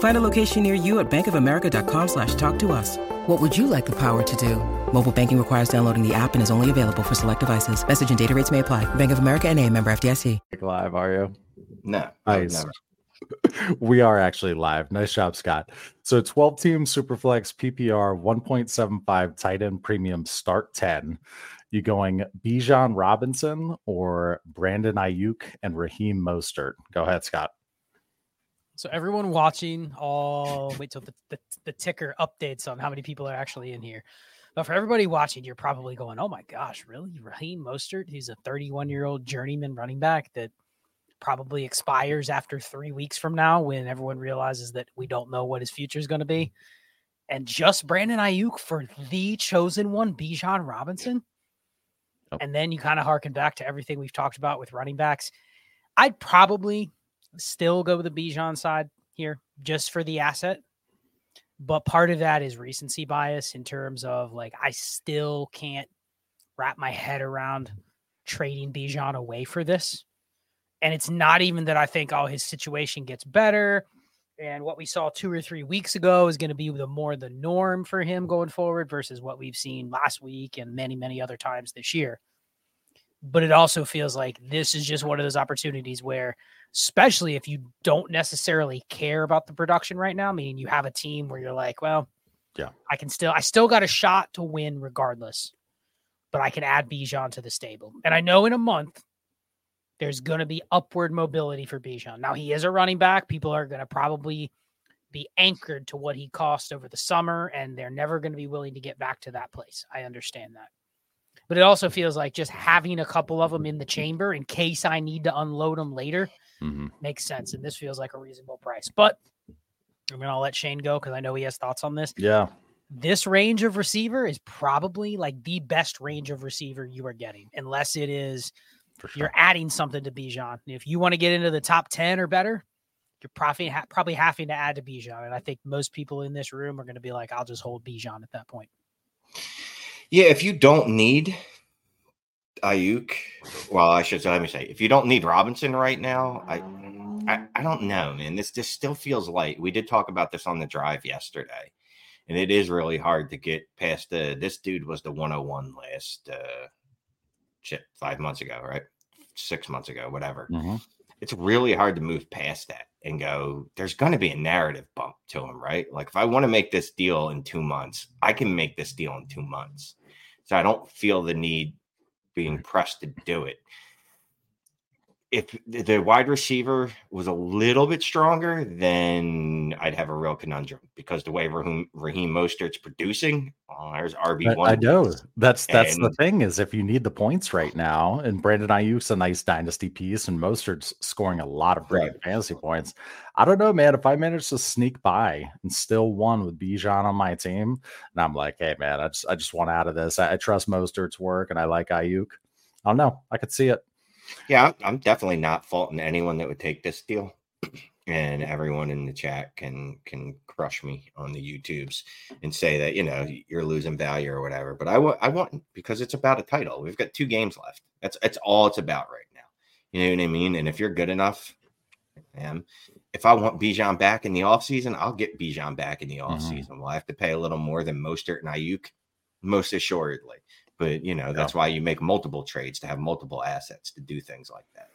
Find a location near you at bankofamerica.com slash talk to us. What would you like the power to do? Mobile banking requires downloading the app and is only available for select devices. Message and data rates may apply. Bank of America and a member FDIC. Live, are you? No. Nice. we are actually live. Nice job, Scott. So 12 team Superflex PPR 1.75 tight end premium start 10. You going Bijan Robinson or Brandon Aiyuk and Raheem Mostert? Go ahead, Scott. So everyone watching, all wait till the, the, the ticker updates on how many people are actually in here. But for everybody watching, you're probably going, "Oh my gosh, really? Raheem Mostert? He's a 31 year old journeyman running back that probably expires after three weeks from now, when everyone realizes that we don't know what his future is going to be." And just Brandon Aiyuk for the chosen one, Bijan Robinson. Oh. And then you kind of harken back to everything we've talked about with running backs. I'd probably still go with the Bijan side here just for the asset. But part of that is recency bias in terms of like I still can't wrap my head around trading Bijan away for this. And it's not even that I think oh his situation gets better and what we saw 2 or 3 weeks ago is going to be the more the norm for him going forward versus what we've seen last week and many many other times this year. But it also feels like this is just one of those opportunities where especially if you don't necessarily care about the production right now, meaning you have a team where you're like, well, yeah, I can still, I still got a shot to win regardless, but I can add Bijan to the stable. And I know in a month, there's going to be upward mobility for Bijan. Now, he is a running back. People are going to probably be anchored to what he cost over the summer, and they're never going to be willing to get back to that place. I understand that. But it also feels like just having a couple of them in the chamber in case I need to unload them later Mm-hmm. makes sense. And this feels like a reasonable price. But I mean, I'll let Shane go because I know he has thoughts on this. Yeah. This range of receiver is probably like the best range of receiver you are getting, unless it is sure. you're adding something to Bijan. If you want to get into the top 10 or better, you're probably, probably having to add to Bijan. And I think most people in this room are going to be like, I'll just hold Bijan at that point. Yeah, if you don't need Aiyuk, well, I should say, let me say, if you don't need Robinson right now, I, I, I don't know, man. This this still feels light. We did talk about this on the drive yesterday, and it is really hard to get past the. This dude was the 101 last, uh, shit, five months ago, right? Six months ago, whatever. Mhm. It's really hard to move past that and go. There's going to be a narrative bump to him, right? Like if I want to make this deal in two months, I can make this deal in two months. So I don't feel the need being pressed to do it. If the wide receiver was a little bit stronger, then I'd have a real conundrum because the way Raheem, Raheem Mostert's producing, oh, there's RB I, one. I know that's that's the thing is if you need the points right now, and Brandon Aiyuk's a nice dynasty piece, and Mostert's scoring a lot of great Right. fantasy points. I don't know, man. If I manage to sneak by and still won with Bijan on my team, and I'm like, hey, man, I just I just want out of this. I, I trust Mostert's work, and I like Aiyuk. I don't know. I could see it. Yeah, I'm, definitely not faulting anyone that would take this deal, and everyone in the chat can can crush me on the YouTubes and say that you know you're losing value or whatever. But I want I want because it's about a title. We've got two games left. That's that's all it's about right now. You know what I mean? And if you're good enough, I am. If I want Bijan back in the offseason, I'll get Bijan back in the offseason. Mm-hmm. Will I have to pay a little more than Mostert and Aiyuk? Most assuredly. But you know, that's why you make multiple trades to have multiple assets to do things like that.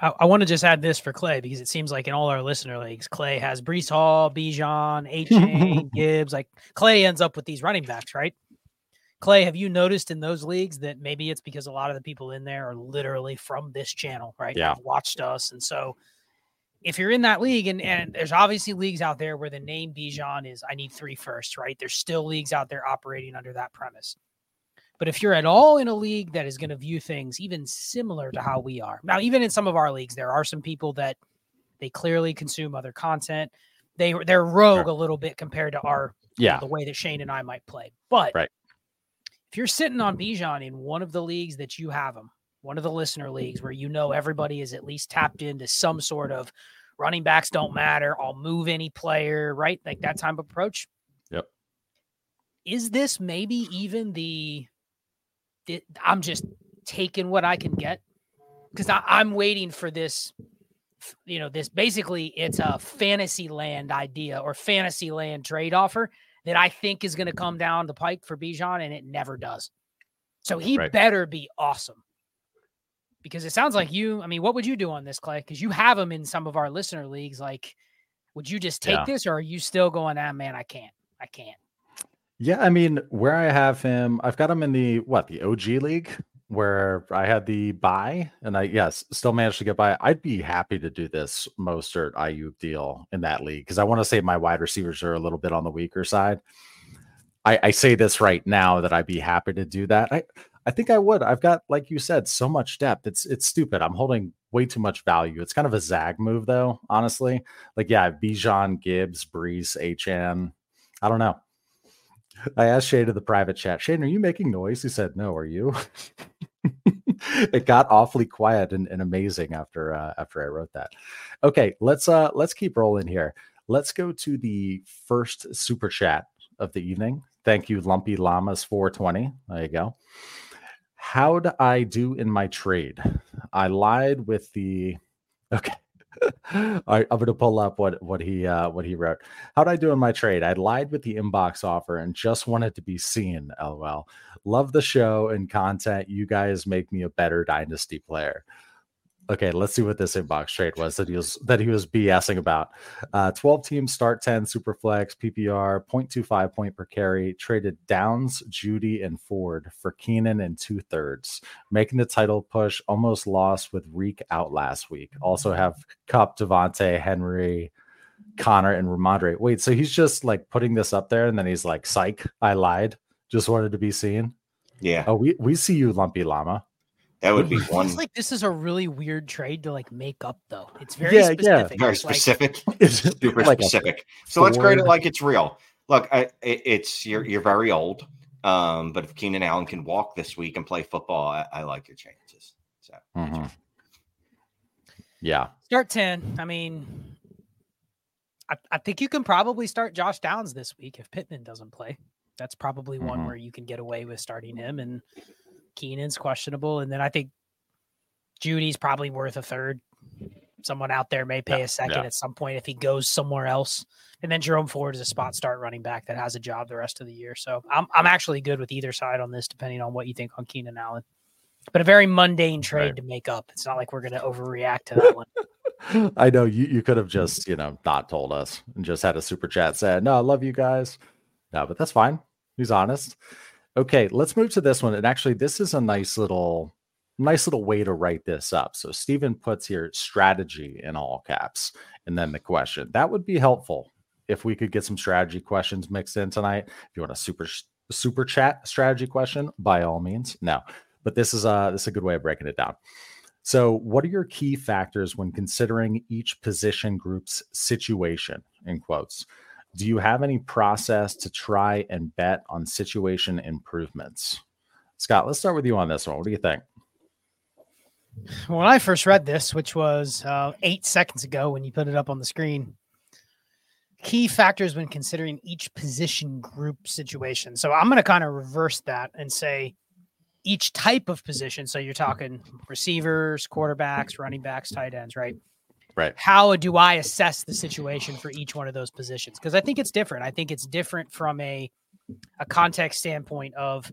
I, I want to just add this for Clay because it seems like in all our listener leagues, Clay has Breece Hall, Bijan, Chain, Gibbs. Like Clay ends up with these running backs, right? Clay, have you noticed in those leagues that maybe it's because a lot of the people in there are literally from this channel, right? Yeah. Have watched us. And so if you're in that league, and, and there's obviously leagues out there where the name Bijan is I need three first, right? There's still leagues out there operating under that premise. But if you're at all in a league that is going to view things even similar to how we are, now, even in some of our leagues, there are some people that they clearly consume other content. They they're rogue a little bit compared to our you know, Yeah. the way that Shane and I might play. But Right. if you're sitting on Bijan in one of the leagues that you have him, one of the listener leagues where you know everybody is at least tapped into some sort of running backs don't matter, I'll move any player, right? Like that type of approach. Yep. Is this maybe even the I'm just taking what I can get? Because I'm waiting for this you know, this basically it's a fantasy land idea or fantasy land trade offer that I think is going to come down the pike for Bijan, and it never does. So he Right. better be awesome. Because it sounds like you, I mean, what would you do on this, Clay? Because you have him in some of our listener leagues. Like, would you just take Yeah. this or are you still going, ah, man, I can't. I can't. Yeah, I mean, where I have him, I've got him in the what the OG league where I had the buy, and I yes still managed to get by. I'd be happy to do this Mostert Aiyuk deal in that league because I want to say my wide receivers are a little bit on the weaker side. I, I say this right now that I'd be happy to do that. I I think I would. I've got like you said so much depth. It's it's stupid. I'm holding way too much value. It's kind of a zag move though, honestly. Like yeah, Bijan, Gibbs, Breece, HN. I don't know. I asked Shane in the private chat, Shane, are you making noise? He said, No, are you? it got awfully quiet and, and amazing after uh, after I wrote that. Okay, let's uh let's keep rolling here. Let's go to the first super chat of the evening. Thank you, Lumpy Llamas 420. There you go. How'd I do in my trade? I lied with the okay. All right, I'm gonna pull up what what he uh what he wrote. How'd I do in my trade? I lied with the inbox offer and just wanted to be seen. LOL. Love the show and content. You guys make me a better dynasty player. Okay, let's see what this inbox trade was that he was that he was BSing about. Uh, 12 team start 10 super flex PPR 0.25 point per carry traded Downs, Jeudy, and Ford for Keenan and two thirds, making the title push. Almost lost with Reek out last week. Also have Kupp, DeVonta, Henry, Connor, and Rhamondre. Wait, so he's just like putting this up there, and then he's like, "Psych, I lied. Just wanted to be seen." Yeah, Oh, we we see you, Lumpy Llama. That would be one. It's one like this is a really weird trade to like make up, though. It's very Yeah, yeah. specific. very It's like- specific. It's super like specific. So let's grade it like it's real. Look, I, it, it's you're you're very old, um, but if Keenan Allen can walk this week and play football, I, I like your chances. So Mhm. Yeah, Start 10. I mean, I, I think you can probably start Josh Downs this week if Pittman doesn't play. That's probably one Mhm. where you can get away with starting him, and Keenan's questionable. And then I think Jeudy's probably worth a third. Someone out there may pay Yeah, a second yeah. at some point if he goes somewhere else. And then Jerome Ford is a spot start running back that has a job the rest of the year. So I'm I'm actually good with either side on this, depending on what you think on Keenan Allen. But a very mundane trade Right. to make up. It's not like we're going to overreact to that one. I know you, you could have just, you know, not told us and just had a super chat said, No, I love you guys. No, but that's fine. He's honest. Okay, let's move to this one. And actually, this is a nice little, nice little way to write this up. So Stephen puts here strategy in all caps and then the question. That would be helpful if we could get some strategy questions mixed in tonight. If you want a super super chat strategy question, by all means. No, but this is a this is a good way of breaking it down. So, what are your key factors when considering each position group's situation? In quotes, do you have any process to try and bet on situation improvements? Scott, let's start with you on this one. What do you think? When I first read this, which was uh, eight seconds ago when you put it up on the screen, key factors when considering each position group situation. So I'm going to kind of reverse that and say each type of position. So you're talking receivers, quarterbacks, running backs, tight ends, right? Right. How do I assess the situation for each one of those positions? Because I think it's different. I think it's different from a a context standpoint of,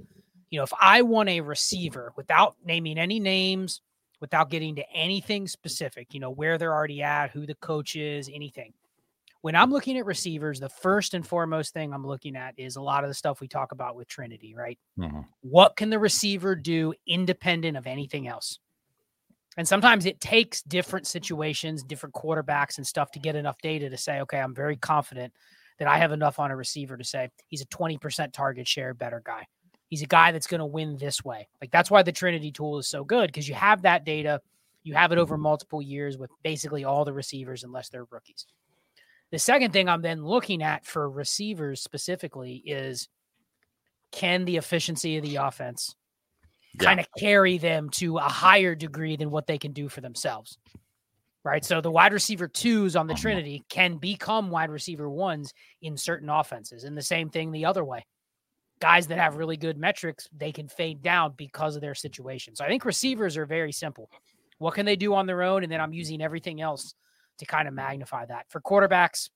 you know, if I want a receiver without naming any names, without getting to anything specific, you know, where they're already at, who the coach is, anything. when I'm looking at receivers, the first and foremost thing I'm looking at is a lot of the stuff we talk about with Trinity, right? Mhm. What can the receiver do independent of anything else? And sometimes it takes different situations, different quarterbacks and stuff to get enough data to say, okay, I'm very confident that I have enough on a receiver to say he's a 20% target share better guy. He's a guy that's going to win this way. Like that's why the Trinity tool is so good because you have that data, you have it over mm-hmm. multiple years with basically all the receivers, unless they're rookies. The second thing I'm then looking at for receivers specifically is can the efficiency of the offense Yeah. kind of carry them to a higher degree than what they can do for themselves? Right. So the wide receiver twos on the Mhm. Trinity can become wide receiver ones in certain offenses. And the same thing the other way. Guys that have really good metrics, they can fade down because of their situation. So I think receivers are very simple. What can they do on their own? And then I'm using everything else to kind of magnify that. For quarterbacks,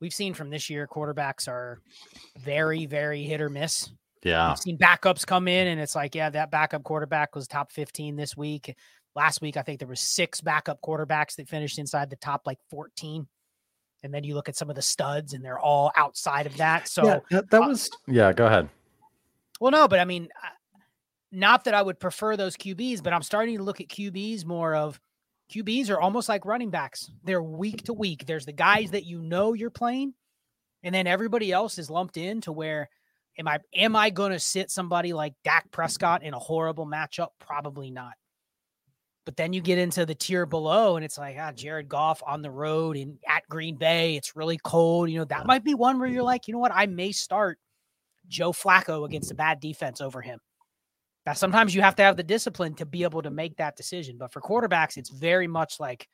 we've seen from this year, quarterbacks are very, very hit or miss. Yeah. We've seen backups come in, and it's like, yeah, that backup quarterback was top 15 this week. Last week, I think there was six backup quarterbacks that finished inside the top like 14. And then you look at some of the studs, and they're all outside of that. So, yeah, that, that uh, was yeah, go ahead. well, no, but I mean, not that I would prefer those QBs, but I'm starting to look at QBs more of QBs are almost like running backs. They're week to week. There's the guys that you know you're playing, and then everybody else is lumped in to where am I am I going to sit somebody like Dak Prescott in a horrible matchup? Probably not. But then you get into the tier below, and it's like ah, Jared Goff on the road and at Green Bay. It's really cold. You know that might be one where you're like, you know what, I may start Joe Flacco against a bad defense over him. Now, sometimes you have to have the discipline to be able to make that decision. But for quarterbacks, it's very much like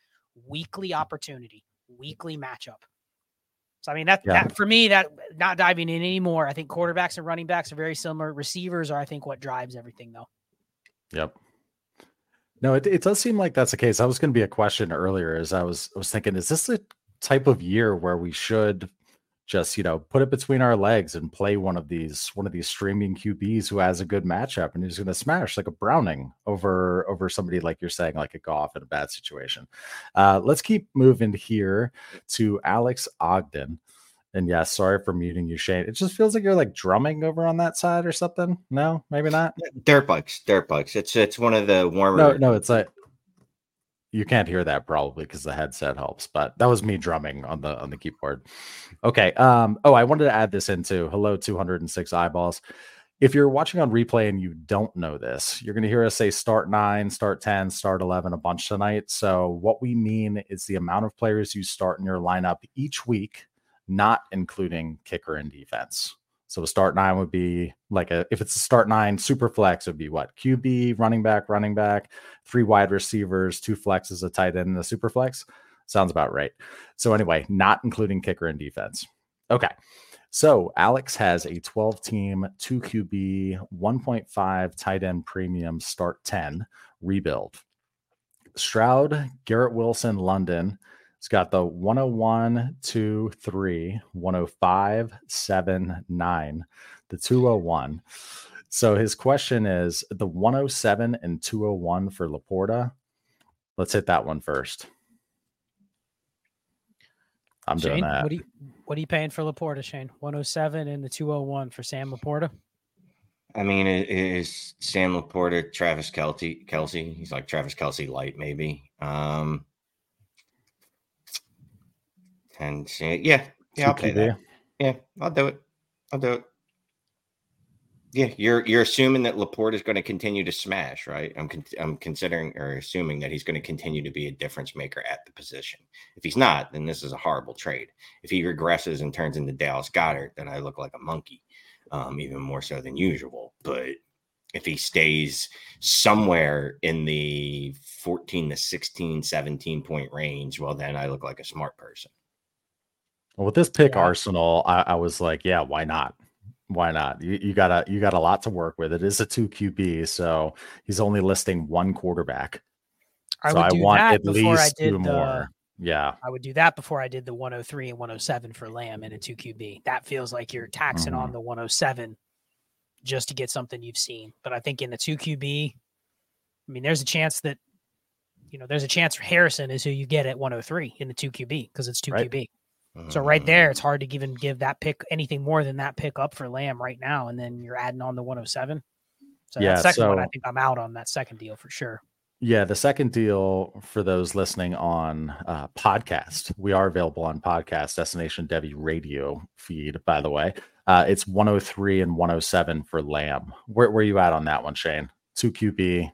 weekly opportunity, weekly matchup. So I mean that, Yeah. that for me, that not diving in anymore. I think quarterbacks and running backs are very similar. Receivers are, I think, what drives everything though. Yep. No, it, it does seem like that's the case. That was going to be a question earlier as I was I was thinking, is this the type of year where we should just, you know, put it between our legs and play one of these one of these streaming QBs who has a good matchup and who's going to smash like a Browning over over somebody like you're saying, like a Goff in a bad situation. Uh, let's keep moving here to Alex Ogden. And yes, sorry for muting you, Shane. It just feels like you're like drumming over on that side or something. No, maybe not. Dirt bikes, dirt bikes. It's it's one of the warmer. No, no, it's like you can't hear that probably because the headset helps, but that was me drumming on the on the keyboard. Okay. Um, oh, I wanted to add this into hello 206 eyeballs. If you're watching on replay and you don't know this, you're going to hear us say start nine, start 10, start 11 a bunch tonight. So, what we mean is the amount of players you start in your lineup each week, not including kicker and defense. So a start nine would be like a if it's a start nine super flex, it would be what QB, running back, running back, three wide receivers, two flexes, a tight end, and a super flex. Sounds about right. So anyway, not including kicker and defense. Okay. So Alex has a 12 team, 2 QB, 1.5 tight end premium start 10 rebuild. Stroud, Garrett Wilson, London. It's got the 101, 2, 3, 105, 7, 9, the 201. So his question is the 107 and 201 for LaPorta. Let's hit that one first. I'm doing that. what are you what are you paying for LaPorta, Shane? 107 and the 201 for Sam LaPorta. I mean, is Sam LaPorta, Travis Kelty, Kelce. He's like Travis Kelce light, maybe. Um, and yeah, yeah, I'll pay that. Yeah, I'll do it. I'll do it. Yeah, you're you're assuming that LaPorta is going to continue to smash, right? I'm con- I'm considering or assuming that he's going to continue to be a difference maker at the position. If he's not, then this is a horrible trade. If he regresses and turns into Dallas Goedert, then I look like a monkey, um, even more so than usual. But if he stays somewhere in the 14 to 16, 17 point range, well, then I look like a smart person. Well, with this pick Yeah. arsenal, I, I was like, yeah, why not? Why not? You, you got a you got a lot to work with. It is a two QB, so he's only listing one quarterback. I so would I want that at least two the more. Yeah, I would do that before I did the 103 and 107 for Lamb in a 2 QB. That feels like you're taxing Mm-hmm. on the 107 just to get something you've seen. But I think in the 2 QB, I mean, there's a chance that you know, there's a chance Harrison is who you get at 103 in the two QB because it's two Right. QB. So right there, it's hard to even give that pick anything more than that pick up for Lamb right now, and then you're adding on the 107. So Yeah, that second one, I think I'm out on that second deal for sure. Yeah, the second deal for those listening on uh, podcast, we are available on podcast Destination Devy radio feed. By the way, uh, it's 103 and 107 for Lamb. Where where you at on that one, Shane? Two QB,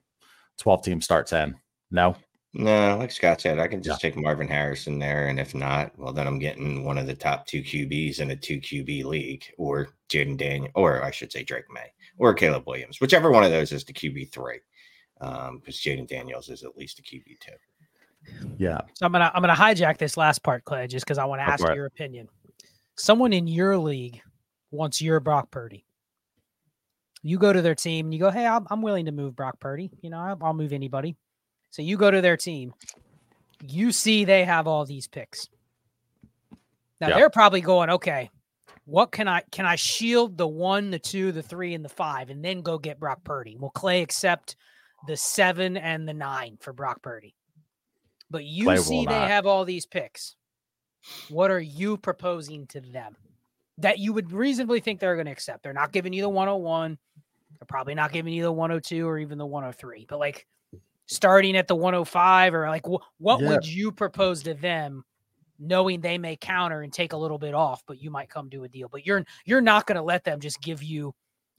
12 team start 10. No, No, like Scott said, I can just take Marvin Harrison there, and if not, well, then I'm getting one of the top two QBs in a two QB league, or Jayden Daniel, or I should say Drake Maye, or Caleb Williams, whichever one of those is the QB three, um, because Jayden Daniels is at least a QB two. yeah, So I'm gonna I'm gonna hijack this last part, Clay, just because I want to ask for it. your opinion. Someone in your league wants your Brock Purdy. You go to their team and you go, "Hey, I'm, I'm willing to move Brock Purdy. You know, I'll, I'll move anybody." So you go to their team. You see they have all these picks. Now Yeah. they're probably going, "Okay, what can I can I shield the one, the two, the three, and the five, and then go get Brock Purdy? Will Clay accept the seven and the nine for Brock Purdy? But you Clay see they not. have all these picks. What are you proposing to them that you would reasonably think they're going to accept? They're not giving you the 101. They're probably not giving you the 102 or even the 103. But like starting at the 105 or like wh- what Yeah. would you propose to them knowing they may counter and take a little bit off but you might come to a deal but you're you're not going to let them just give you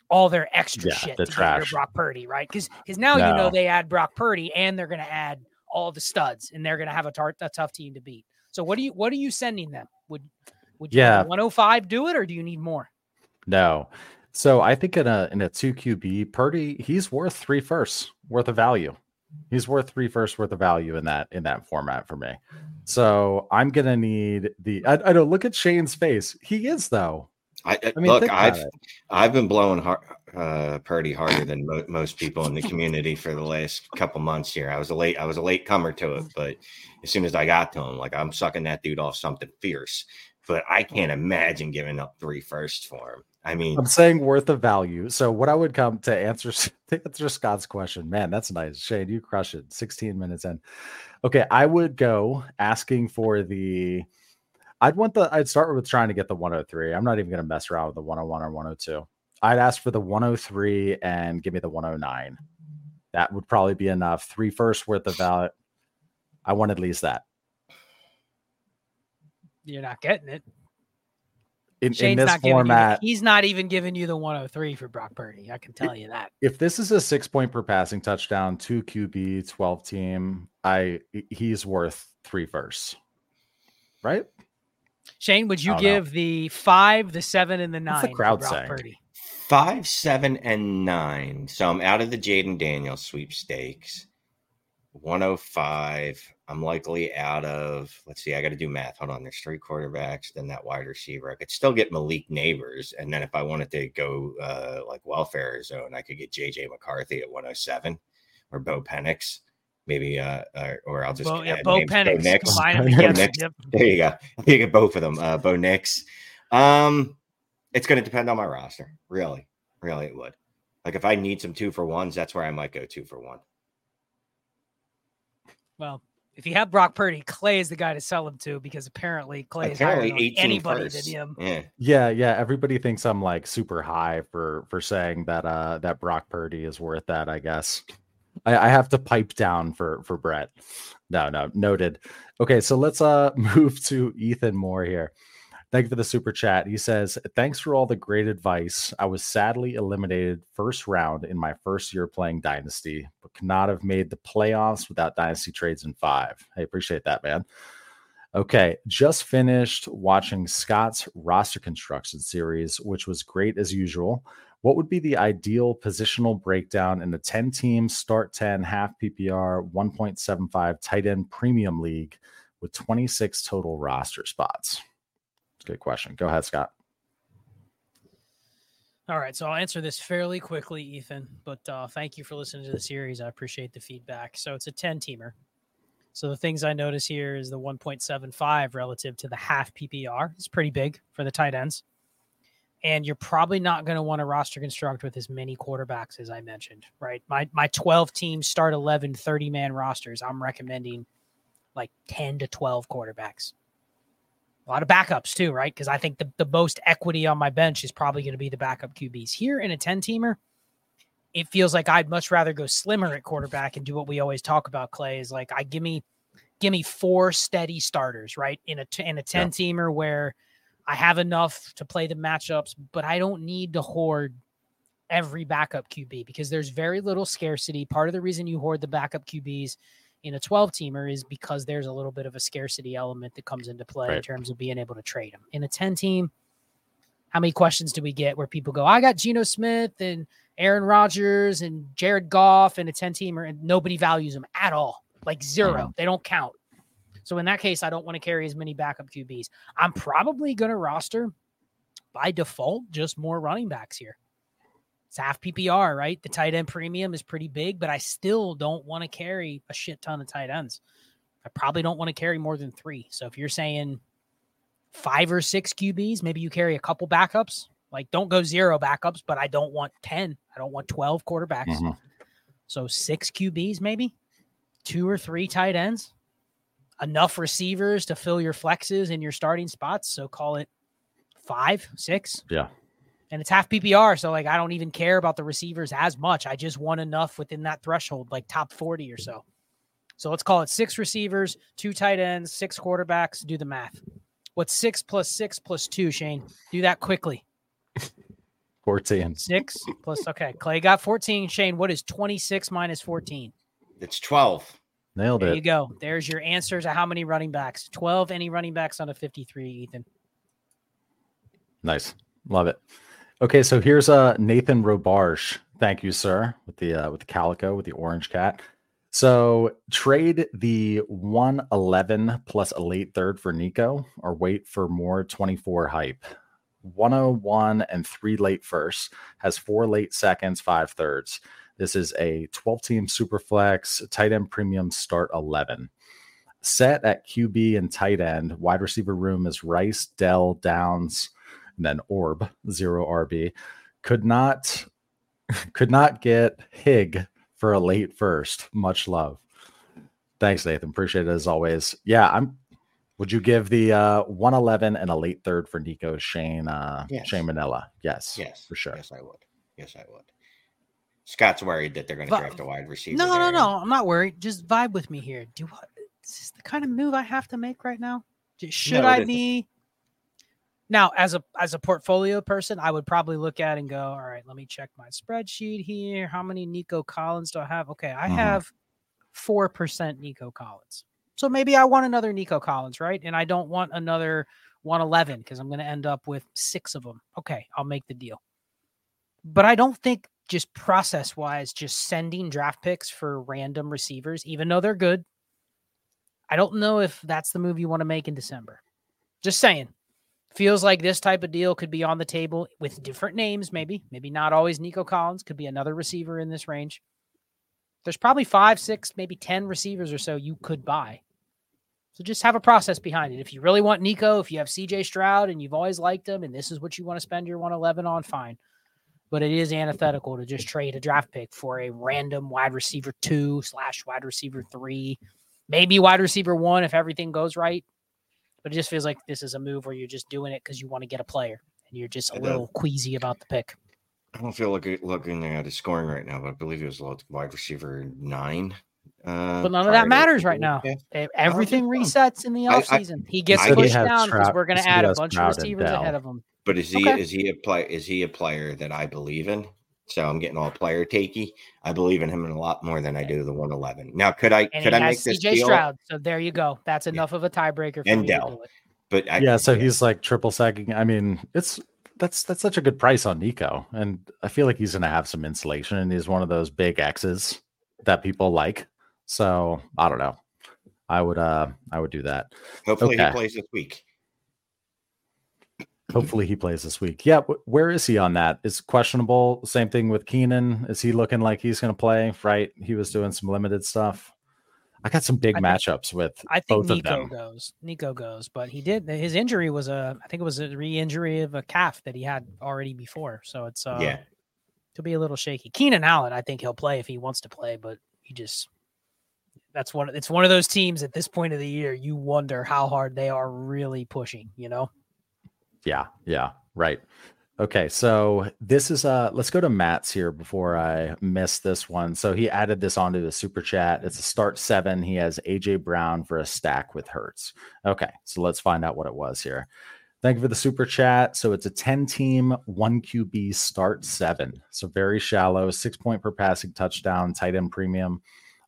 all their extra Yeah, shit the to get your trash. Brock Purdy right cuz cuz now you know they add Brock Purdy and they're going to add all the studs and they're going to have a, tar- a tough team to beat so what do you what are you sending them would would you Yeah. 105 do it or do you need more no. So I think in a in a two QB, Purdy, he's worth three firsts worth of value. He's worth three firsts worth of value in that in that format for me. So I'm gonna need the. I, I know. Look at Shane's face. He is though. I, I I mean, look, I've it. I've been blowing hard, uh, Purdy harder than mo- most people in the community for the last couple months here. I was a late I was a late comer to it, but as soon as I got to him, like I'm sucking that dude off something fierce. But I can't imagine giving up three firsts for him. I mean, I'm saying worth of value. So what I would come to answer to answer Scott's question, man, that's nice. Shane, you crush it. 16 minutes in. Okay, I would go asking for the I'd want the I'd start with trying to get the 103. I'm not even gonna mess around with the 101 or 102. I'd ask for the 103 and give me the 109. That would probably be enough. Three first worth of value. I want at least that. you're not getting it In, in this not giving you the- format, he's not even giving you the 103 for Brock Purdy I can tell you that if this is a six point per passing touchdown, two QB, 12 team, I he's worth three firsts. Right? Shane, would you I don't know. give the five, the seven, and the nine? What's the crowd for Brock saying? Purdy? Five, seven, and nine. So I'm out of the Jayden Daniels sweepstakes. 105. I'm likely out of, let's see, I got to do math. Hold on. There's three quarterbacks, then that wide receiver. I could still get Malik Nabers. And then if I wanted to go uh, like welfare zone, I could get JJ McCarthy at 107 or Bo Penix. Maybe, uh, or, or I'll just Bo, yeah, Bo. Penix, Nix. Bo. Nix. Yep. There you go. You get both of them. Uh, Bo Nix. Um, it's going to depend on my roster. Really, really, it would. Like if I need some two for ones, that's where I might go two for one. Well, if you have Brock Purdy, Clay is the guy to sell him to because apparently Clay is higher Apparently, on 18 anybody firsts. than him. Yeah, Yeah, yeah. Everybody thinks I'm like super high for for saying that uh that Brock Purdy is worth that, I guess. I, I have to pipe down for for Brett. No, no, noted. Okay, so let's uh move to Ethan Moore here. Thank you for the super chat. He says, Thanks for all the great advice. I was sadly eliminated first round in my first year playing Dynasty, but could not have made the playoffs without Dynasty trades in five. I appreciate that, man. Okay, just finished watching Scott's roster construction series, which was great as usual. What would be the ideal positional breakdown in the 10 team start 10 half PPR 1.75 tight end premium league with 26 total roster spots? Good question. Go ahead, Scott. All right, so I'll answer this fairly quickly, Ethan. But uh, thank you for listening to the series. I appreciate the feedback. So it's a ten teamer. So the things I notice here is the 1.75 relative to the half PPR. It's pretty big for the tight ends. and you're probably not going to want to roster construct with as many quarterbacks as I mentioned, right? My my 12 teams start 11 30 man rosters. I'm recommending like 10 to 12 quarterbacks. A lot of backups too, right? Because I think the, the most equity on my bench is probably going to be the backup QBs. Here in a 10 teamer, it feels like I'd much rather go slimmer at quarterback and do what we always talk about, Clay, is like I give me give me four steady starters, right? In a in a 10 yeah. teamer where I have enough to play the matchups, but I don't need to hoard every backup QB because there's very little scarcity. Part of the reason you hoard the backup QBs in a 12 teamer is because there's a little bit of a scarcity element that comes into play right. in terms of being able to trade them. In a 10 team, how many questions do we get where people go, I got Geno Smith and Aaron Rodgers and Jared Goff and a 10 teamer and nobody values them at all? Like 0 mm-hmm. They don't count. So in that case, I don't want to carry as many backup QBs. I'm probably going to roster by default just more running backs here. It's half PPR, right? The tight end premium is pretty big, but I still don't want to carry a shit ton of tight ends. I probably don't want to carry more than three. So if you're saying five or six QBs, maybe you carry a couple backups. Like don't go zero backups, but I don't want 10. I don't want 12 quarterbacks. Mm-hmm. So six QBs, maybe two or three tight ends enough receivers to fill your flexes in your starting spots. So call it five, six. Yeah. And it's half PPR. So like I don't even care about the receivers as much. I just want enough within that threshold, like top 40 or so. So let's call it six receivers, two tight ends, six quarterbacks. Do the math. What's six plus six plus two, Shane? Do that quickly. 14. Six plus okay. Clay got 14. Shane, what is 26 minus 14? It's 12. Nailed there it. There you go. There's your answer to how many running backs. 12 any running backs on a 53, Ethan. Nice. Love it. Okay, so here's uh Nathan Robarge. Thank you, sir, with the uh, with the calico with the orange cat. So trade the 111 plus a late third for Nico or wait for more 24 hype. 101 and three late firsts has four late seconds, five thirds. This is a 12 team super flex, tight end premium start 11. Set at QB and tight end. Wide receiver room is Rice, Dell, Downs, and then Orb, zero RB. Could not could not get Hig for a late first. Much love. Thanks, Nathan. Appreciate it as always. Yeah, I'm would you give the uh 111 and a late third for Nico Shane uh yes. Shane Manella? Yes. Yes. For sure. Yes, I would. Yes, I would. Scott's worried that they're going to draft a wide receiver. No, no, no. I'm not worried. Just vibe with me here. Do what? Is this is the kind of move I have to make right now? Should no, I be? Now, as a as a portfolio person, I would probably look at and go, all right, let me check my spreadsheet here. How many Nico Collins do I have? Okay, I mm-hmm. have four percent Nico Collins. So maybe I want another Nico Collins, right? And I don't want another 111 because I'm going to end up with six of them. Okay, I'll make the deal. But I don't think just process wise, just sending draft picks for random receivers, even though they're good. I don't know if that's the move you want to make in December. Just saying. Feels like this type of deal could be on the table with different names, maybe. Maybe not always Nico Collins, could be another receiver in this range. There's probably five, six, maybe 10 receivers or so you could buy. So just have a process behind it. If you really want Nico, if you have CJ Stroud and you've always liked him and this is what you want to spend your 111 on, fine but it is antithetical to just trade a draft pick for a random wide receiver two slash wide receiver three, maybe wide receiver one if everything goes right. But it just feels like this is a move where you're just doing it because you want to get a player and you're just a little queasy about the pick. I don't feel like looking at his scoring right now, but I believe he was a wide receiver nine. Uh, but none of that matters right now. Everything resets in the offseason. He gets pushed down because we're going to add a bunch of receivers ahead of him. But is he okay. is he a play is he a player that I believe in? So I'm getting all player takey. I believe in him in a lot more than I do the 111. Now, could I and could I make this CJ deal? Stroud. So there you go. That's enough yeah. of a tiebreaker. and Dell. But I, yeah, so he's like triple sacking. I mean, it's that's that's such a good price on Nico, and I feel like he's going to have some insulation, and he's one of those big X's that people like. So I don't know. I would uh I would do that. Hopefully okay. he plays this week. Hopefully he plays this week. Yeah, where is he on that? Is questionable. Same thing with Keenan. Is he looking like he's going to play? Right, he was doing some limited stuff. I got some big I think- matchups with I think both of Nico goes. Nico goes, but he did. His injury was a. I think it was a re-injury of a calf that he had already before. So it's uh, yeah. to be a little shaky. Keenan Allen, I think he'll play if he wants to play, but he just. That's one. It's one of those teams at this point of the year. You wonder how hard they are really pushing. You know. Yeah, yeah, right. Okay, so this is uh let's go to Matt's here before I miss this one. So he added this onto the super chat. It's a start seven. He has AJ Brown for a stack with Hurts. Okay, so let's find out what it was here. Thank you for the super chat. So it's a 10 team, one QB start seven. So very shallow, six point per passing touchdown, tight end premium,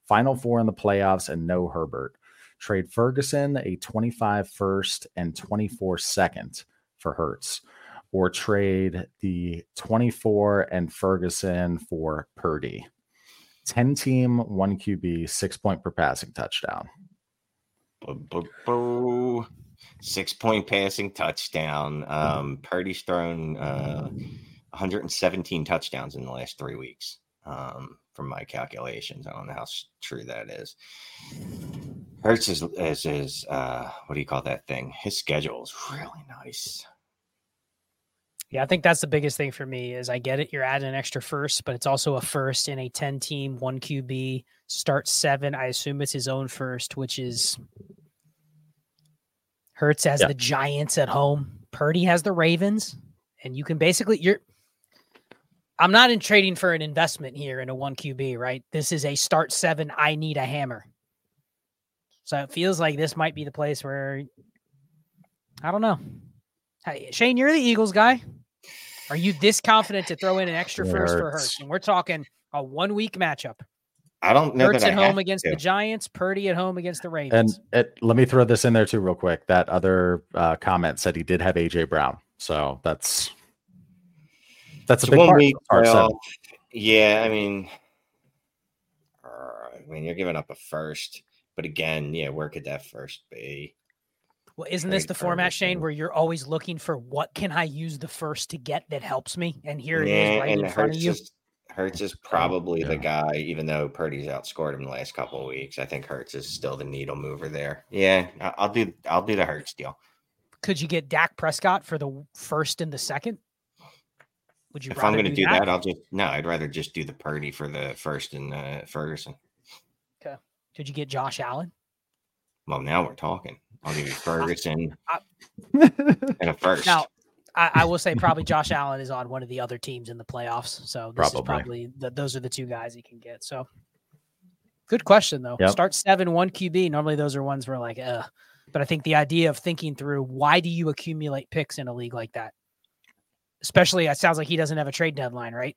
final four in the playoffs, and no Herbert. Trade Ferguson, a 25 first and 24 second for Hurts or trade the 24 and Ferguson for Purdy. 10 team, one QB, six point per passing touchdown. Boo, boo, boo. Six point passing touchdown. Um, Purdy's thrown uh, 117 touchdowns in the last three weeks, um, from my calculations. I don't know how true that is. Hurts is, is, is uh, what do you call that thing? His schedule is really nice. Yeah, I think that's the biggest thing for me is I get it. You're adding an extra first, but it's also a first in a 10 team, one QB, start seven. I assume it's his own first, which is Hurts has Yeah. the Giants at home. Purdy has the Ravens. And you can basically, you're, I'm not in trading for an investment here in a one QB, right? This is a start seven. I need a hammer. So it feels like this might be the place where, I don't know. Hey, Shane, you're the Eagles guy. Are you this confident to throw in an extra first for Hurts. Hurts? And we're talking a one week matchup. I don't know Hurts that at I home have against to. the Giants, Purdy at home against the And Ravens. it, let me throw this in there too, real quick. That other uh, comment said he did have AJ Brown. So that's that's a big one part. week. of start seven. well, yeah, I mean, uh, I mean, you're giving up a first, but again, yeah, where could that first be? well, isn't this the format, Shane, where you're always looking for what can I use the first to get that helps me? And here it is right and in front Hurts of you. is Hurts is probably the guy, even though Purdy's outscored him the last couple of weeks. I think Hurts is still the needle mover there. Yeah, I- I'll do. I'll do the Hurts deal. Could you get Dak Prescott for the first and the second? Would you If I'm going to do do that? that, I'll just no. I'd rather just do the Purdy for the first and uh, Ferguson. Okay. Could you get Josh Allen? Well, now we're talking. I'll give you Ferguson I- and a first. Now, I, I will say probably Josh Allen is on one of the other teams in the playoffs. So this is Probably. probably the, those are the two guys he can get. So good question though. Yep. Start seven one QB. Normally those are ones where like, uh, but I think the idea of thinking through why do you accumulate picks in a league like that, especially it sounds like he doesn't have a trade deadline, right?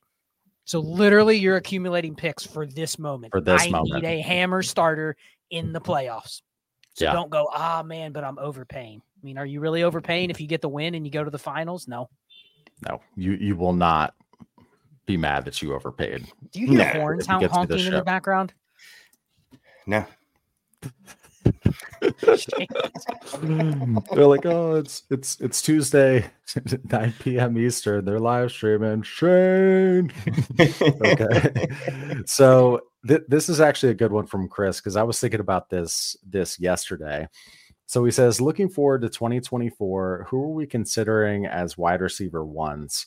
So literally you're accumulating picks for this moment. For this I moment. need a hammer starter in the playoffs. So Yeah. don't go, ah man, but I'm overpaying. I mean, are you really overpaying if you get the win and you go to the finals? No. no, you you will not be mad that you overpaid. Do you hear Nah, horns if he hon- gets me honking in the background? no, They're like, oh, it's it's it's Tuesday, 9 p.m. Eastern. They're live streaming. Shane. okay. so th- this is actually a good one from Chris because I was thinking about this this yesterday. So he says, looking forward to 2024, who are we considering as wide receiver ones?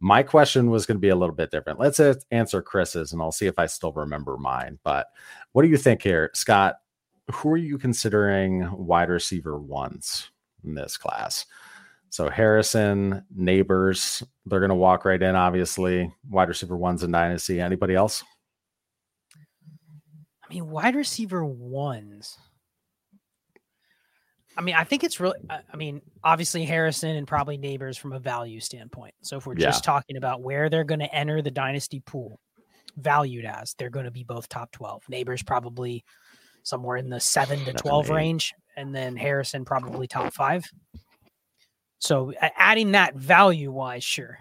My question was going to be a little bit different. Let's answer Chris's and I'll see if I still remember mine. But what do you think here, Scott? Who are you considering wide receiver ones in this class? So Harrison, Nabers, they're going to walk right in, obviously. Wide receiver ones in Dynasty. Anybody else? I mean, wide receiver ones. I mean, I think it's really, I mean, obviously Harrison and probably Nabers from a value standpoint. So if we're Yeah. just talking about where they're going to enter the dynasty pool, valued as, they're going to be both top 12. Nabers probably somewhere in the seven to Seven, 12 eight. range, and then Harrison probably top five. So adding that value wise, sure.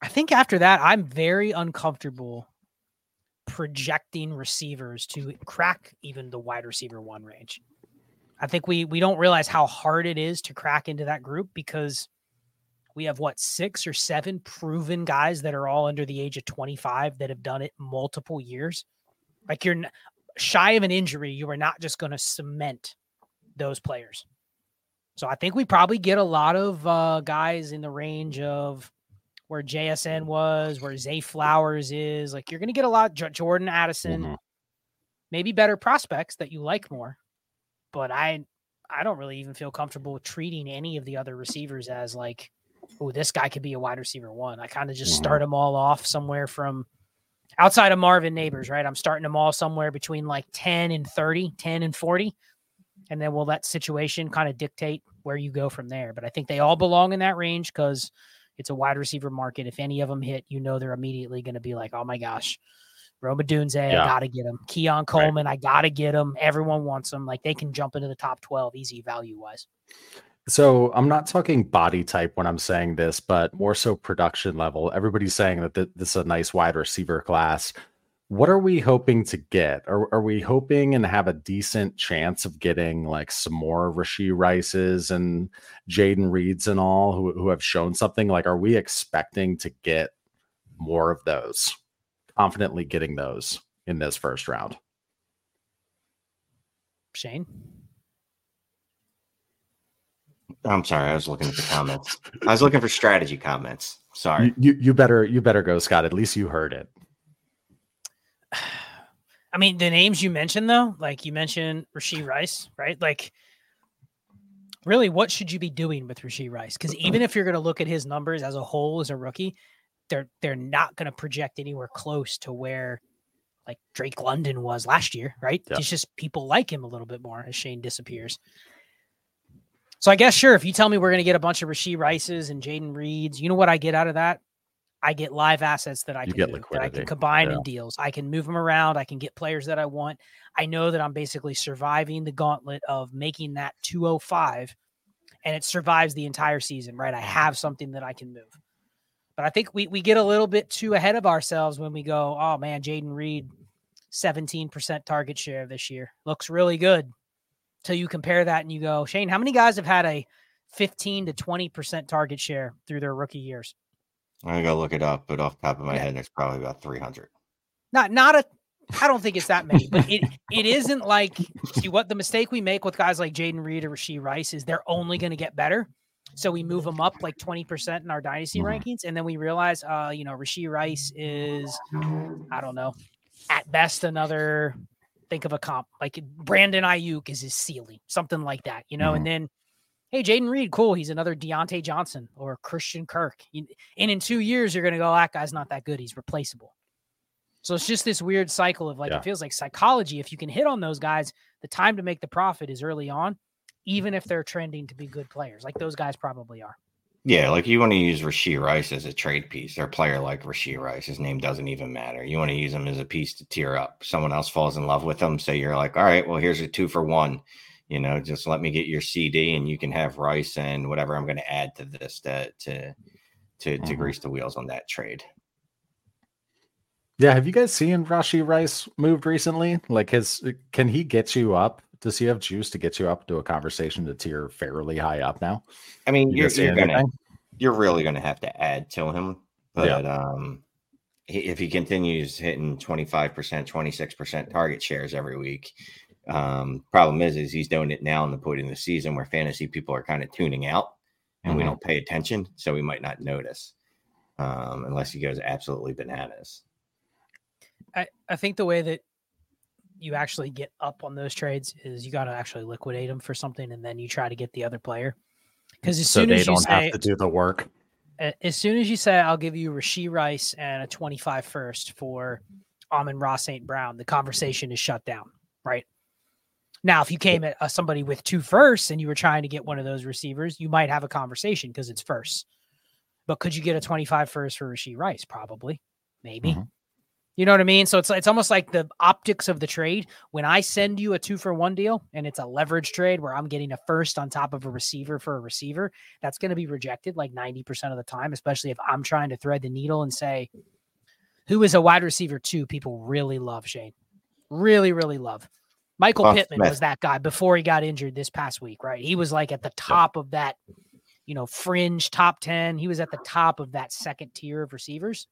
I think after that, I'm very uncomfortable projecting receivers to crack even the wide receiver one range. I think we we don't realize how hard it is to crack into that group because we have what six or seven proven guys that are all under the age of 25 that have done it multiple years. Like you're shy of an injury, you are not just going to cement those players. So I think we probably get a lot of uh, guys in the range of where JSN was, where Zay Flowers is. Like you're going to get a lot. J- Jordan Addison, mm-hmm. maybe better prospects that you like more. But I, I don't really even feel comfortable treating any of the other receivers as like, oh, this guy could be a wide receiver one. I kind of just mm-hmm. start them all off somewhere from outside of Marvin Nabers, right? I'm starting them all somewhere between like 10 and 30, 10 and 40. And then we'll let situation kind of dictate where you go from there. But I think they all belong in that range because it's a wide receiver market. If any of them hit, you know they're immediately going to be like, oh my gosh, Rome Odunze, yeah. I got to get him. Keon Coleman, right. I got to get him. Everyone wants them. Like they can jump into the top 12 easy value wise. So I'm not talking body type when I'm saying this, but more so production level. Everybody's saying that th- this is a nice wide receiver class. What are we hoping to get? Are, are we hoping and have a decent chance of getting like some more Rashee Rices and Jayden Reeds and all who, who have shown something? Like, are we expecting to get more of those? Confidently getting those in this first round? Shane? I'm sorry, I was looking at the comments. I was looking for strategy comments. Sorry. You, you, you better you better go, Scott. At least you heard it. I mean, the names you mentioned though, like you mentioned Rashee Rice, right? Like really what should you be doing with Rashee Rice? Because even if you're going to look at his numbers as a whole as a rookie, they're they're not going to project anywhere close to where like Drake London was last year, right? Yep. It's just people like him a little bit more as Shane disappears. So I guess sure, if you tell me we're going to get a bunch of Rashee Rices and Jayden Reeds, you know what I get out of that? I get live assets that I you can move, that I can combine yeah. in deals. I can move them around. I can get players that I want. I know that I'm basically surviving the gauntlet of making that 205 and it survives the entire season, right? I mm-hmm. have something that I can move. But I think we we get a little bit too ahead of ourselves when we go, oh man, Jayden Reed, 17% target share this year. Looks really good till you compare that and you go, Shane, how many guys have had a 15 to 20% target share through their rookie years? I gotta look it up, but off top of my yeah. head, it's probably about 300. Not, not a, I don't think it's that many, but it, it isn't like, see what the mistake we make with guys like Jayden Reed or Rashee Rice is they're only going to get better. So we move them up like 20% in our dynasty mm-hmm. rankings. And then we realize, uh, you know, Rashee Rice is, I don't know, at best another think of a comp like Brandon Aiyuk is his ceiling, something like that, you know. Mm-hmm. And then, hey, Jayden Reed, cool, he's another Diontae Johnson or Christian Kirk. And in two years, you're gonna go, that guy's not that good, he's replaceable. So it's just this weird cycle of like yeah. it feels like psychology. If you can hit on those guys, the time to make the profit is early on, even if they're trending to be good players, like those guys probably are. Yeah, like you want to use Rashee Rice as a trade piece or a player like Rashee Rice. His name doesn't even matter. You want to use him as a piece to tear up. Someone else falls in love with him. So you're like, all right, well, here's a two for one. You know, just let me get your CD and you can have Rice and whatever I'm going to add to this to to to, to mm-hmm. grease the wheels on that trade. Yeah, have you guys seen Rashee Rice moved recently? Like his can he get you up? Does he have juice to get you up to a conversation to tier fairly high up now? I mean, you you're, you're gonna you're really gonna have to add to him, but yeah. um, if he continues hitting 25%, 26% target shares every week, um, problem is, is he's doing it now in the point in the season where fantasy people are kind of tuning out and mm-hmm. we don't pay attention. So we might not notice um, unless he goes absolutely bananas. I, I think the way that you actually get up on those trades is you got to actually liquidate them for something and then you try to get the other player. Because as so soon as you say, have to do the work. As soon as you say, I'll give you Rashee Rice and a 25 first for Amon-Ra St. Brown, the conversation is shut down, right? Now, if you came at uh, somebody with two firsts and you were trying to get one of those receivers, you might have a conversation because it's first. But could you get a 25 first for Rashee Rice? Probably, maybe. Mm-hmm. You know what I mean? So it's it's almost like the optics of the trade. When I send you a two for one deal and it's a leverage trade where I'm getting a first on top of a receiver for a receiver, that's going to be rejected like 90% of the time, especially if I'm trying to thread the needle and say, who is a wide receiver two people really love, Shane? Really, really love. Michael oh, Pittman was that guy before he got injured this past week, right? He was like at the top of that, you know, fringe top 10. He was at the top of that second tier of receivers.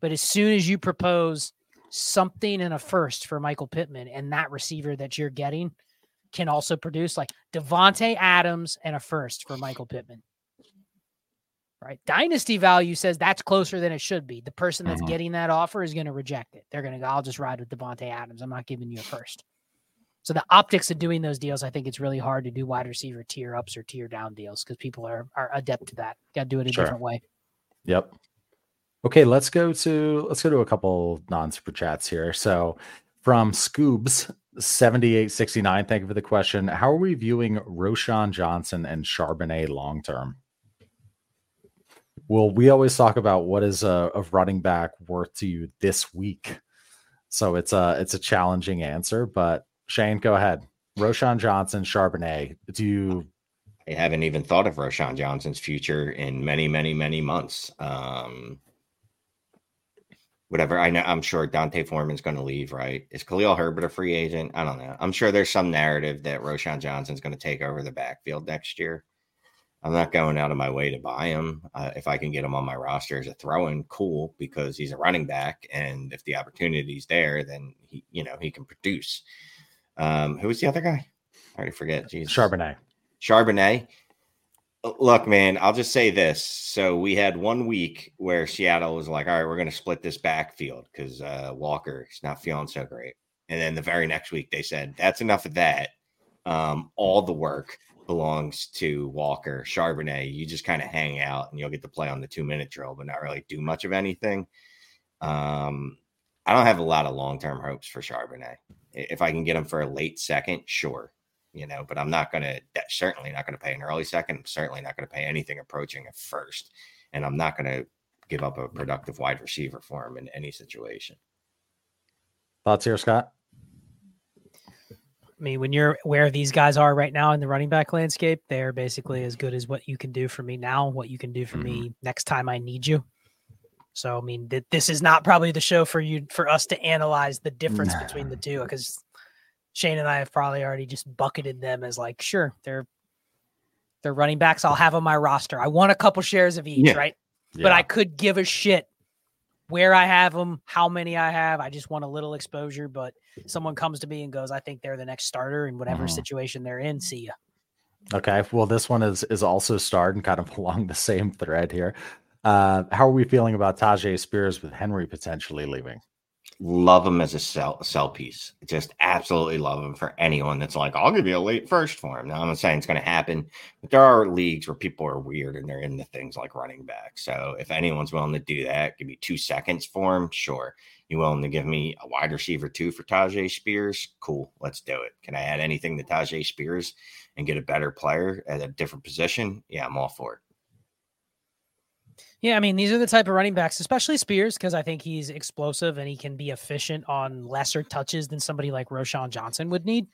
But as soon as you propose something and a first for Michael Pittman, and that receiver that you're getting can also produce like Davante Adams and a first for Michael Pittman. Right. Dynasty value says that's closer than it should be. The person that's Mhm. getting that offer is going to reject it. They're going to go, I'll just ride with Davante Adams. I'm not giving you a first. So the optics of doing those deals, I think it's really hard to do wide receiver tier ups or tier down deals because people are are adept to that. Got to do it a Sure. different way. Yep. Okay, let's go to let's go to a couple non super chats here. So from Scoobs 7869, thank you for the question. How are we viewing Roschon Johnson and Charbonnet long term? Well, we always talk about what is a, a running back worth to you this week. So it's a it's a challenging answer, but Shane, go ahead. Roschon Johnson, Charbonnet. Do you I haven't even thought of Roschon Johnson's future in many, many, many months. Um, whatever. I know. I'm sure D'Onta Foreman's going to leave. Right? Is Khalil Herbert a free agent? I don't know. I'm sure there's some narrative that Roschon Johnson's going to take over the backfield next year. I'm not going out of my way to buy him. Uh, if I can get him on my roster as a throw-in, cool, because he's a running back, and if the opportunity's there, then he, you know, he can produce. Um, who was the other guy? I already forget. Jesus. Charbonnet? Charbonnet. Look, man, I'll just say this. So we had one week where Seattle was like, all right, we're going to split this backfield because uh, Walker is not feeling so great. And then the very next week, they said, that's enough of that. Um, all the work belongs to Walker. Charbonnet, you just kind of hang out and you'll get to play on the two minute drill, but not really do much of anything. Um, I don't have a lot of long term hopes for Charbonnet. If I can get him for a late second, sure you know, but I'm not going to, certainly not going to pay an early second. I'm certainly not going to pay anything approaching a first. And I'm not going to give up a productive wide receiver for him in any situation. Thoughts here, Scott? I mean, when you're where these guys are right now in the running back landscape, they're basically as good as what you can do for me now, what you can do for mm-hmm. me next time I need you. So, I mean, th- this is not probably the show for you for us to analyze the difference Nah. between the two because Shane and I have probably already just bucketed them as like, sure, they're they're running backs. I'll have on my roster. I want a couple shares of each, Yeah. right? But I could give a shit where I have them, how many I have. I just want a little exposure. But someone comes to me and goes, I think they're the next starter in whatever Mhm. situation they're in. See ya. Okay. Well, this one is is also starred and kind of along the same thread here. Uh, how are we feeling about Tyjae Spears with Henry potentially leaving? Love him as a sell, sell piece. Just absolutely love him for anyone that's like, I'll give you a late first for him. Now, I'm not saying it's going to happen, but there are leagues where people are weird and they're into things like running back. So if anyone's willing to do that, give me two seconds for him, sure. You willing to give me a wide receiver two for Tyjae Spears? Cool. Let's do it. Can I add anything to Tyjae Spears and get a better player at a different position? Yeah, I'm all for it. Yeah, I mean, these are the type of running backs, especially Spears, because I think he's explosive and he can be efficient on lesser touches than somebody like Roschon Johnson would need.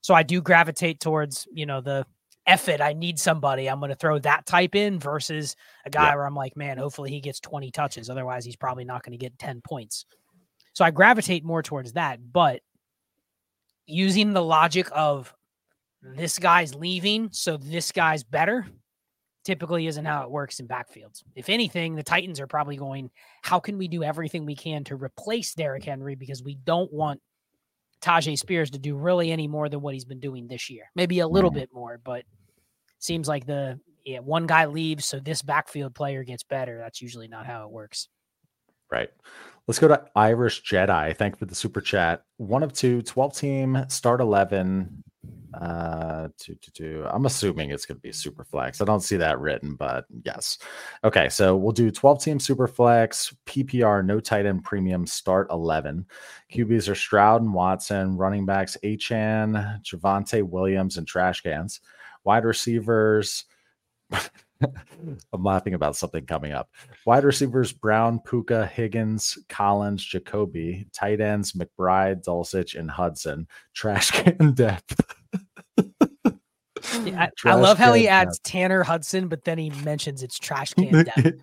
So I do gravitate towards, you know, the F it, I need somebody. I'm going to throw that type in versus a guy Yeah. where I'm like, man, hopefully he gets 20 touches. Otherwise, he's probably not going to get 10 points. So I gravitate more towards that. But using the logic of this guy's leaving, so this guy's better, typically isn't how it works in backfields. If anything, the Titans are probably going, how can we do everything we can to replace Derrick Henry because we don't want Tyjae Spears to do really any more than what he's been doing this year. Maybe a little Mhm. bit more, but seems like the yeah, one guy leaves, so this backfield player gets better. That's usually not how it works. Right. Let's go to Irish Jedi. Thank you for the super chat. One of two, 12 team, start 11. Uh, two, two, two. I'm assuming it's going to be super flex. I don't see that written, but yes. Okay. So we'll do 12 team super flex, PPR, no tight end premium, start 11. QBs are Stroud and Watson, running backs, Achane, Javonte Williams, and trash cans. Wide receivers. I'm laughing about something coming up. Wide receivers Brown, Puka, Higgins, Collins, Jacoby. Tight ends. McBride, Dulcich, and Hudson. Trash can depth. Yeah, I, I love how he adds Tanner Hudson, but then he mentions it's trash can depth.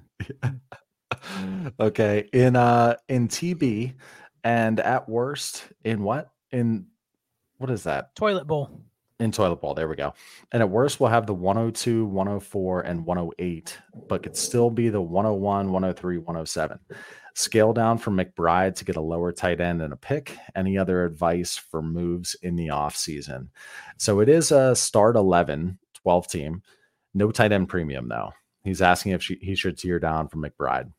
okay. In uh in TB and at worst in what? In what is that? Toilet bowl. In toilet bowl. There we go. And at worst, we'll have the 102, 104, and 108, but could still be the 101, 103, 107. Scale down from McBride to get a lower tight end and a pick. Any other advice for moves in the offseason? So it is a start 11, 12 team. No tight end premium, though. He's asking if she, he should tear down from McBride.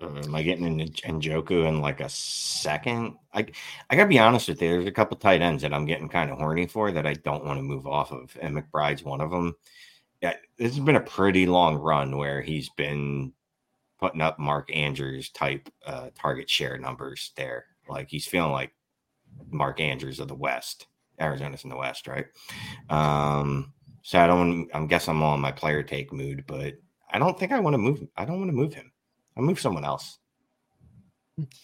Uh, am I getting into Njoku in like a second? I I gotta be honest with you. There's a couple tight ends that I'm getting kind of horny for that I don't want to move off of, and McBride's one of them. Yeah, this has been a pretty long run where he's been putting up Mark Andrews type uh, target share numbers there. Like he's feeling like Mark Andrews of the West. Arizona's in the West, right? Um, so I don't. I'm guess I'm on my player take mood, but I don't think I want to move. I don't want to move him. I'll move someone else.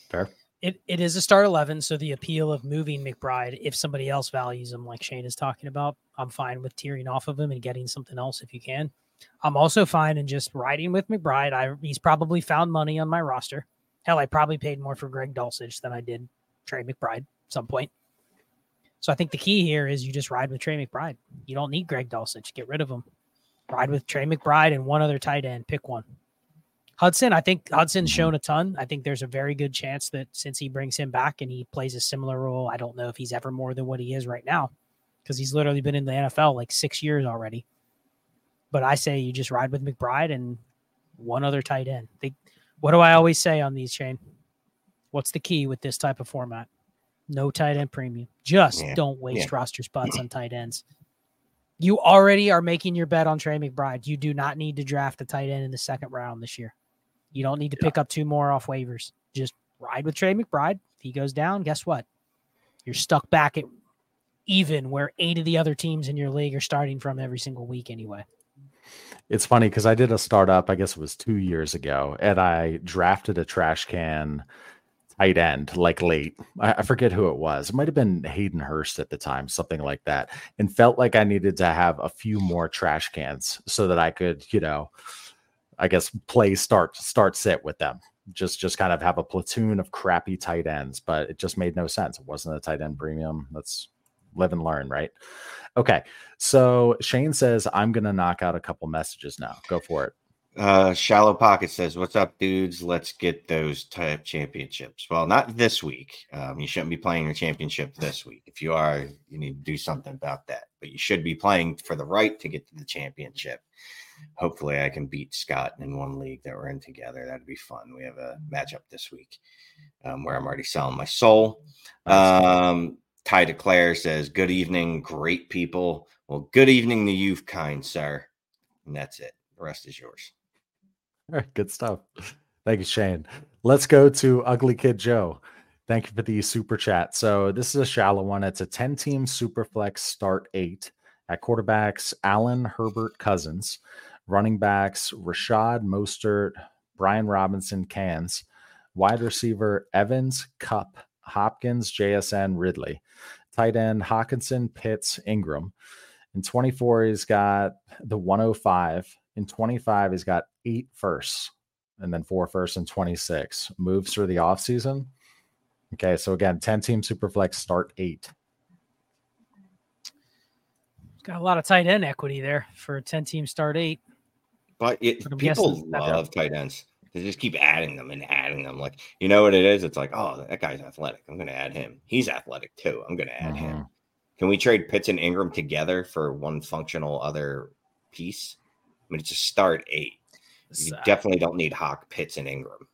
Fair. It, it is a start 11. So the appeal of moving McBride, if somebody else values him, like Shane is talking about, I'm fine with tearing off of him and getting something else if you can. I'm also fine in just riding with McBride. I, he's probably found money on my roster. Hell, I probably paid more for Greg Dulcich than I did Trey McBride at some point. So I think the key here is you just ride with Trey McBride. You don't need Greg Dulcich. Get rid of him. Ride with Trey McBride and one other tight end. Pick one. Hudson, I think Hudson's mm-hmm. shown a ton. I think there's a very good chance that since he brings him back and he plays a similar role, I don't know if he's ever more than what he is right now because he's literally been in the NFL like six years already. But I say you just ride with McBride and one other tight end. They, what do I always say on these, Shane? What's the key with this type of format? No tight end premium. Just yeah. don't waste yeah. roster spots on tight ends. You already are making your bet on Trey McBride. You do not need to draft a tight end in the second round this year. You don't need to pick up two more off waivers. Just ride with Trey McBride. If he goes down, guess what? You're stuck back at even where eight of the other teams in your league are starting from every single week anyway. It's funny because I did a startup, I guess it was two years ago, and I drafted a trash can tight end like late. I, I, forget who it was. It might have been Hayden Hurst at the time, something like that, and felt like I needed to have a few more trash cans so that I could, you know, I guess play start start sit with them. Just just kind of have a platoon of crappy tight ends, but it just made no sense. It wasn't a tight end premium. Let's live and learn, right? Okay. So Shane says I'm gonna knock out a couple messages now. Go for it. Uh, Shallow Pocket says, "What's up, dudes? Let's get those type championships." Well, not this week. Um, you shouldn't be playing your championship this week. If you are, you need to do something about that. But you should be playing for the right to get to the championship hopefully I can beat Scott in one league that we're in together. That'd be fun. We have a matchup this week um, where I'm already selling my soul. Um, Ty Declare says, Good evening, great people. Well, good evening to you, kind sir. And that's it. The rest is yours. All right, good stuff. Thank you, Shane. Let's go to Ugly Kid Joe. Thank you for the super chat. So this is a shallow one. It's a 10 team super flex start eight. At quarterbacks, Allen, Herbert, Cousins. Running backs, Rachaad, Mostert, Brian Robinson, Cans. Wide receiver, Evans, Kupp, Hopkins, JSN, Ridley. Tight end, Hockenson, Pitts, Ingram. In 24, he's got the 105. In 25, he's got eight firsts and then four firsts in 26. Moves through the offseason. Okay, so again, 10 team superflex start eight. Got a lot of tight end equity there for a 10 team start eight. But it, people love tight ends. They just keep adding them and adding them. Like, you know what it is? It's like, oh, that guy's athletic. I'm going to add him. He's athletic too. I'm going to add him. Mm-hmm. Can we trade Pitts and Ingram together for one functional other piece? I mean, it's a start eight. You definitely don't need Hawk, Pitts, and Ingram.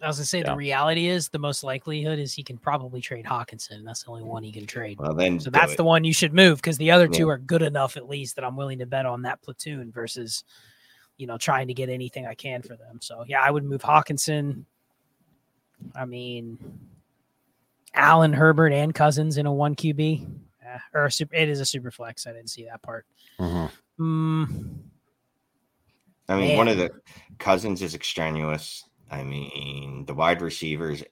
I was gonna say yeah. the reality is the most likelihood is he can probably trade Hockenson. That's the only one he can trade. Well, then so that's it. the one you should move because the other two are good enough at least that I'm willing to bet on that platoon versus, you know, trying to get anything I can for them. So yeah, I would move Hockenson. I mean, Allen, Herbert, and Cousins in a one QB, eh, or super, it is a super flex. I didn't see that part. Mm-hmm. Mm, I mean, man. one of the Cousins is extraneous I mean, the wide receivers,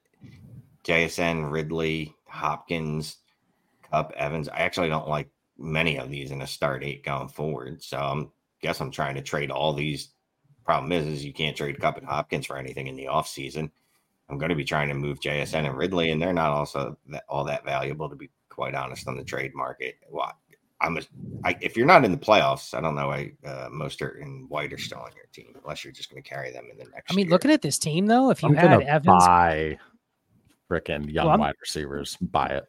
JSN, Ridley, Hopkins, Kupp, Evans. I actually don't like many of these in a start eight going forward. So I guess I'm trying to trade all these. Problem is, is you can't trade Kupp and Hopkins for anything in the offseason. I'm going to be trying to move JSN and Ridley, and they're not also that, all that valuable to be quite honest on the trade market. Well, I'm a, I, if you're not in the playoffs, I don't know why uh, Mostert and White are still on your team unless you're just going to carry them in the next. I mean, year. looking at this team though, if you I'm had gonna Evans, buy freaking young Well, wide receivers. Buy it.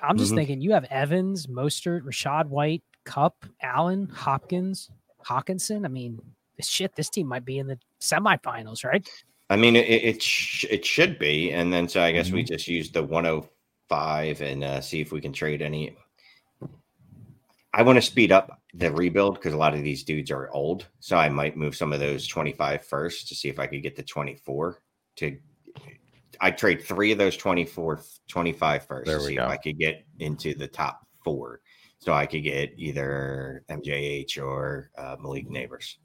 I'm just Mhm. thinking you have Evans, Mostert, Rachaad White, Kupp, Allen, Hopkins, Hockenson. I mean, this shit, this team might be in the semifinals, right? I mean, it it, sh- it should be, and then so I guess Mm-hmm. we just use the 105 and uh, see if we can trade any. I want to speed up the rebuild because a lot of these dudes are old, so I might move some of those 25 first to see if I could get the 24. To I trade three of those 24, 25 first There to we see go. if I could get into the top four, so I could get either MJH or uh, Malik Nabers.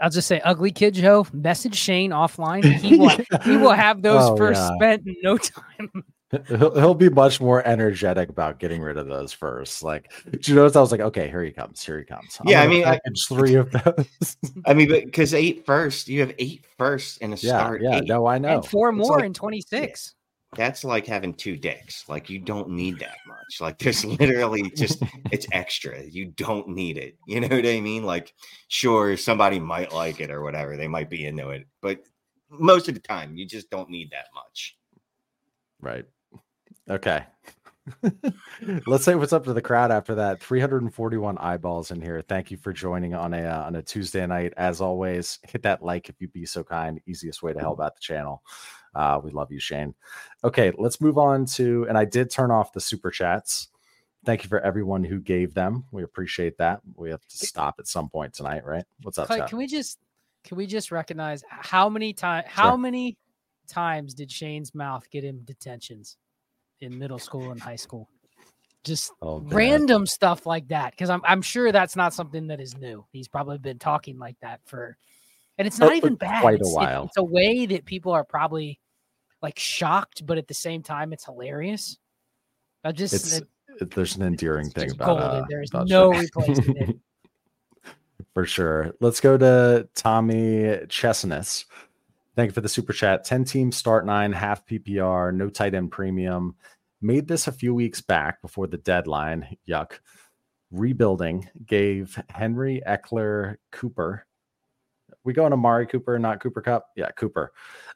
I'll just say, ugly kid Joe, message Shane offline. He will, he will have those Oh, first yeah. spent in no time. He'll, he'll be much more energetic about getting rid of those first. Like, did you notice? I was like, okay, here he comes. Here he comes. I'm Yeah, I mean, I- three of those. I mean, because eight first, you have eight first in a yeah, start. yeah. eight. No, I know. and four It's more like- in 26. That's like having two dicks. Like you don't need that much. Like there's literally just it's extra. You don't need it. You know what I mean? Like, sure, somebody might like it or whatever. They might be into it, but most of the time, you just don't need that much. Right. Okay. Let's say what's up to the crowd after that. 341 eyeballs in here. Thank you for joining on a uh, on a Tuesday night. As always, hit that like if you'd be so kind. Easiest way to help out the channel. Uh, we love you, Shane. Okay, let's move on to. And I did turn off the super chats. Thank you for everyone who gave them. We appreciate that. We have to stop at some point tonight, right? What's up, Clay, can we just can we just recognize how many times how Sure. many times did Shane's mouth get him detentions in middle school and high school? Just Oh, random stuff like that because I'm I'm sure that's not something that is new. He's probably been talking like that for, and it's Oh, not even bad. quite a It's- it- while. it's a way that people are probably like shocked, but at the same time, it's hilarious. I just It's it- there's an endearing thing about golden. uh, There's about no replacement. for sure. Let's go to Tommy Chestnuts. Thank you for the super chat. 10 teams start nine, half PPR, no tight end premium. Made this a few weeks back before the deadline. Yuck. Rebuilding gave Henry Ekeler Cooper. We going to Mari Cooper, not Cooper Kupp? Yeah, Cooper.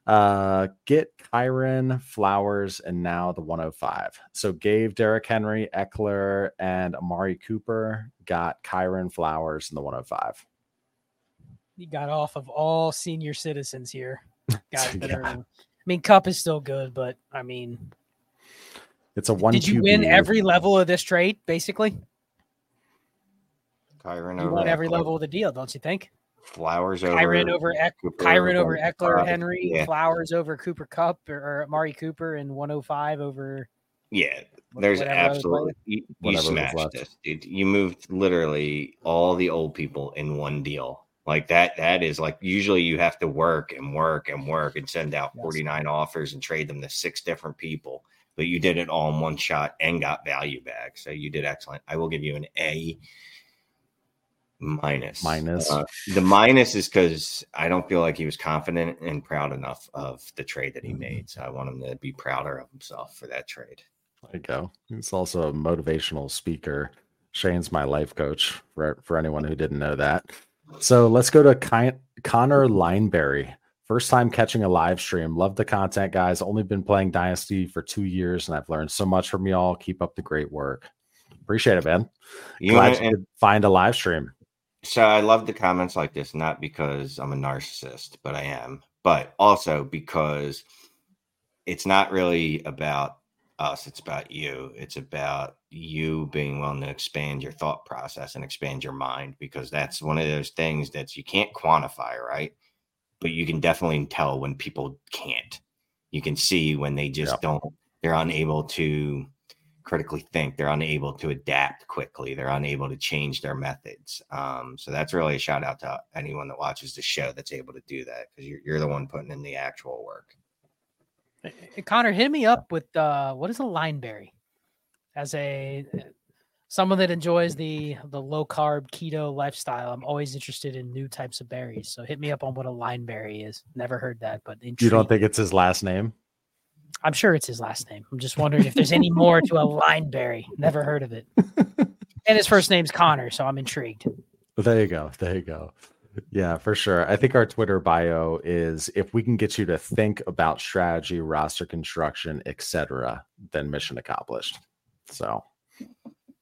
Uh, get Kyron Flowers and now the 105. So gave Derrick Henry, Ekeler, and Amari Cooper. Got Kyron Flowers in the 105. He got off of all senior citizens here. Guys that Yeah. are, I mean, Kupp is still good, but I mean, It's a one. did you win QB. every level of this trade? Basically, Kyron you won every level of the deal, don't you think? Flowers over Kyron over Eck, Cooper Kyron over over Ekeler, Kupp. Henry, Yeah. Flowers over Cooper Kupp, or, or Amari Cooper, and 105 over. Yeah, there's absolutely you, you smashed left. this, dude. You moved literally all the old people in one deal. Like that, that is like usually you have to work and work and work and send out Yes. 49 offers and trade them to six different people. But you did it all in one shot and got value back. So you did excellent. I will give you an A minus. Minus. Uh, the minus is because I don't feel like he was confident and proud enough of the trade that he Mm-hmm. made. So I want him to be prouder of himself for that trade. There you go. He's also a motivational speaker. Shane's my life coach for, for anyone who didn't know that. So let's go to Ky- Connor Lineberry. First time catching a live stream. Love the content, guys. Only been playing Dynasty for two years and I've learned so much from y'all. Keep up the great work. Appreciate it, man. You Glad wanna- you could find a live stream. So I love the comments like this, not because I'm a narcissist, but I am, but also because it's not really about us, it's about you. It's about you being willing to expand your thought process and expand your mind because that's one of those things that you can't quantify, right? But you can definitely tell when people can't. You can see when they just Yeah. don't, they're unable to critically think they're unable to adapt quickly they're unable to change their methods um, so that's really a shout out to anyone that watches the show that's able to do that because you're, you're the one putting in the actual work Hey, Connor, hit me up with uh, what is a lineberry? As a someone that enjoys the the low carb keto lifestyle, I'm always interested in new types of berries. So hit me up on what a lineberry is. Never heard that, but You don't think it's his last name? I'm sure it's his last name. I'm just wondering if there's any more to a lineberry. Never heard of it. And his first name's Connor, so I'm intrigued. There you go. There you go. Yeah, for sure. I think our Twitter bio is if we can get you to think about strategy, roster construction, etc., then mission accomplished. So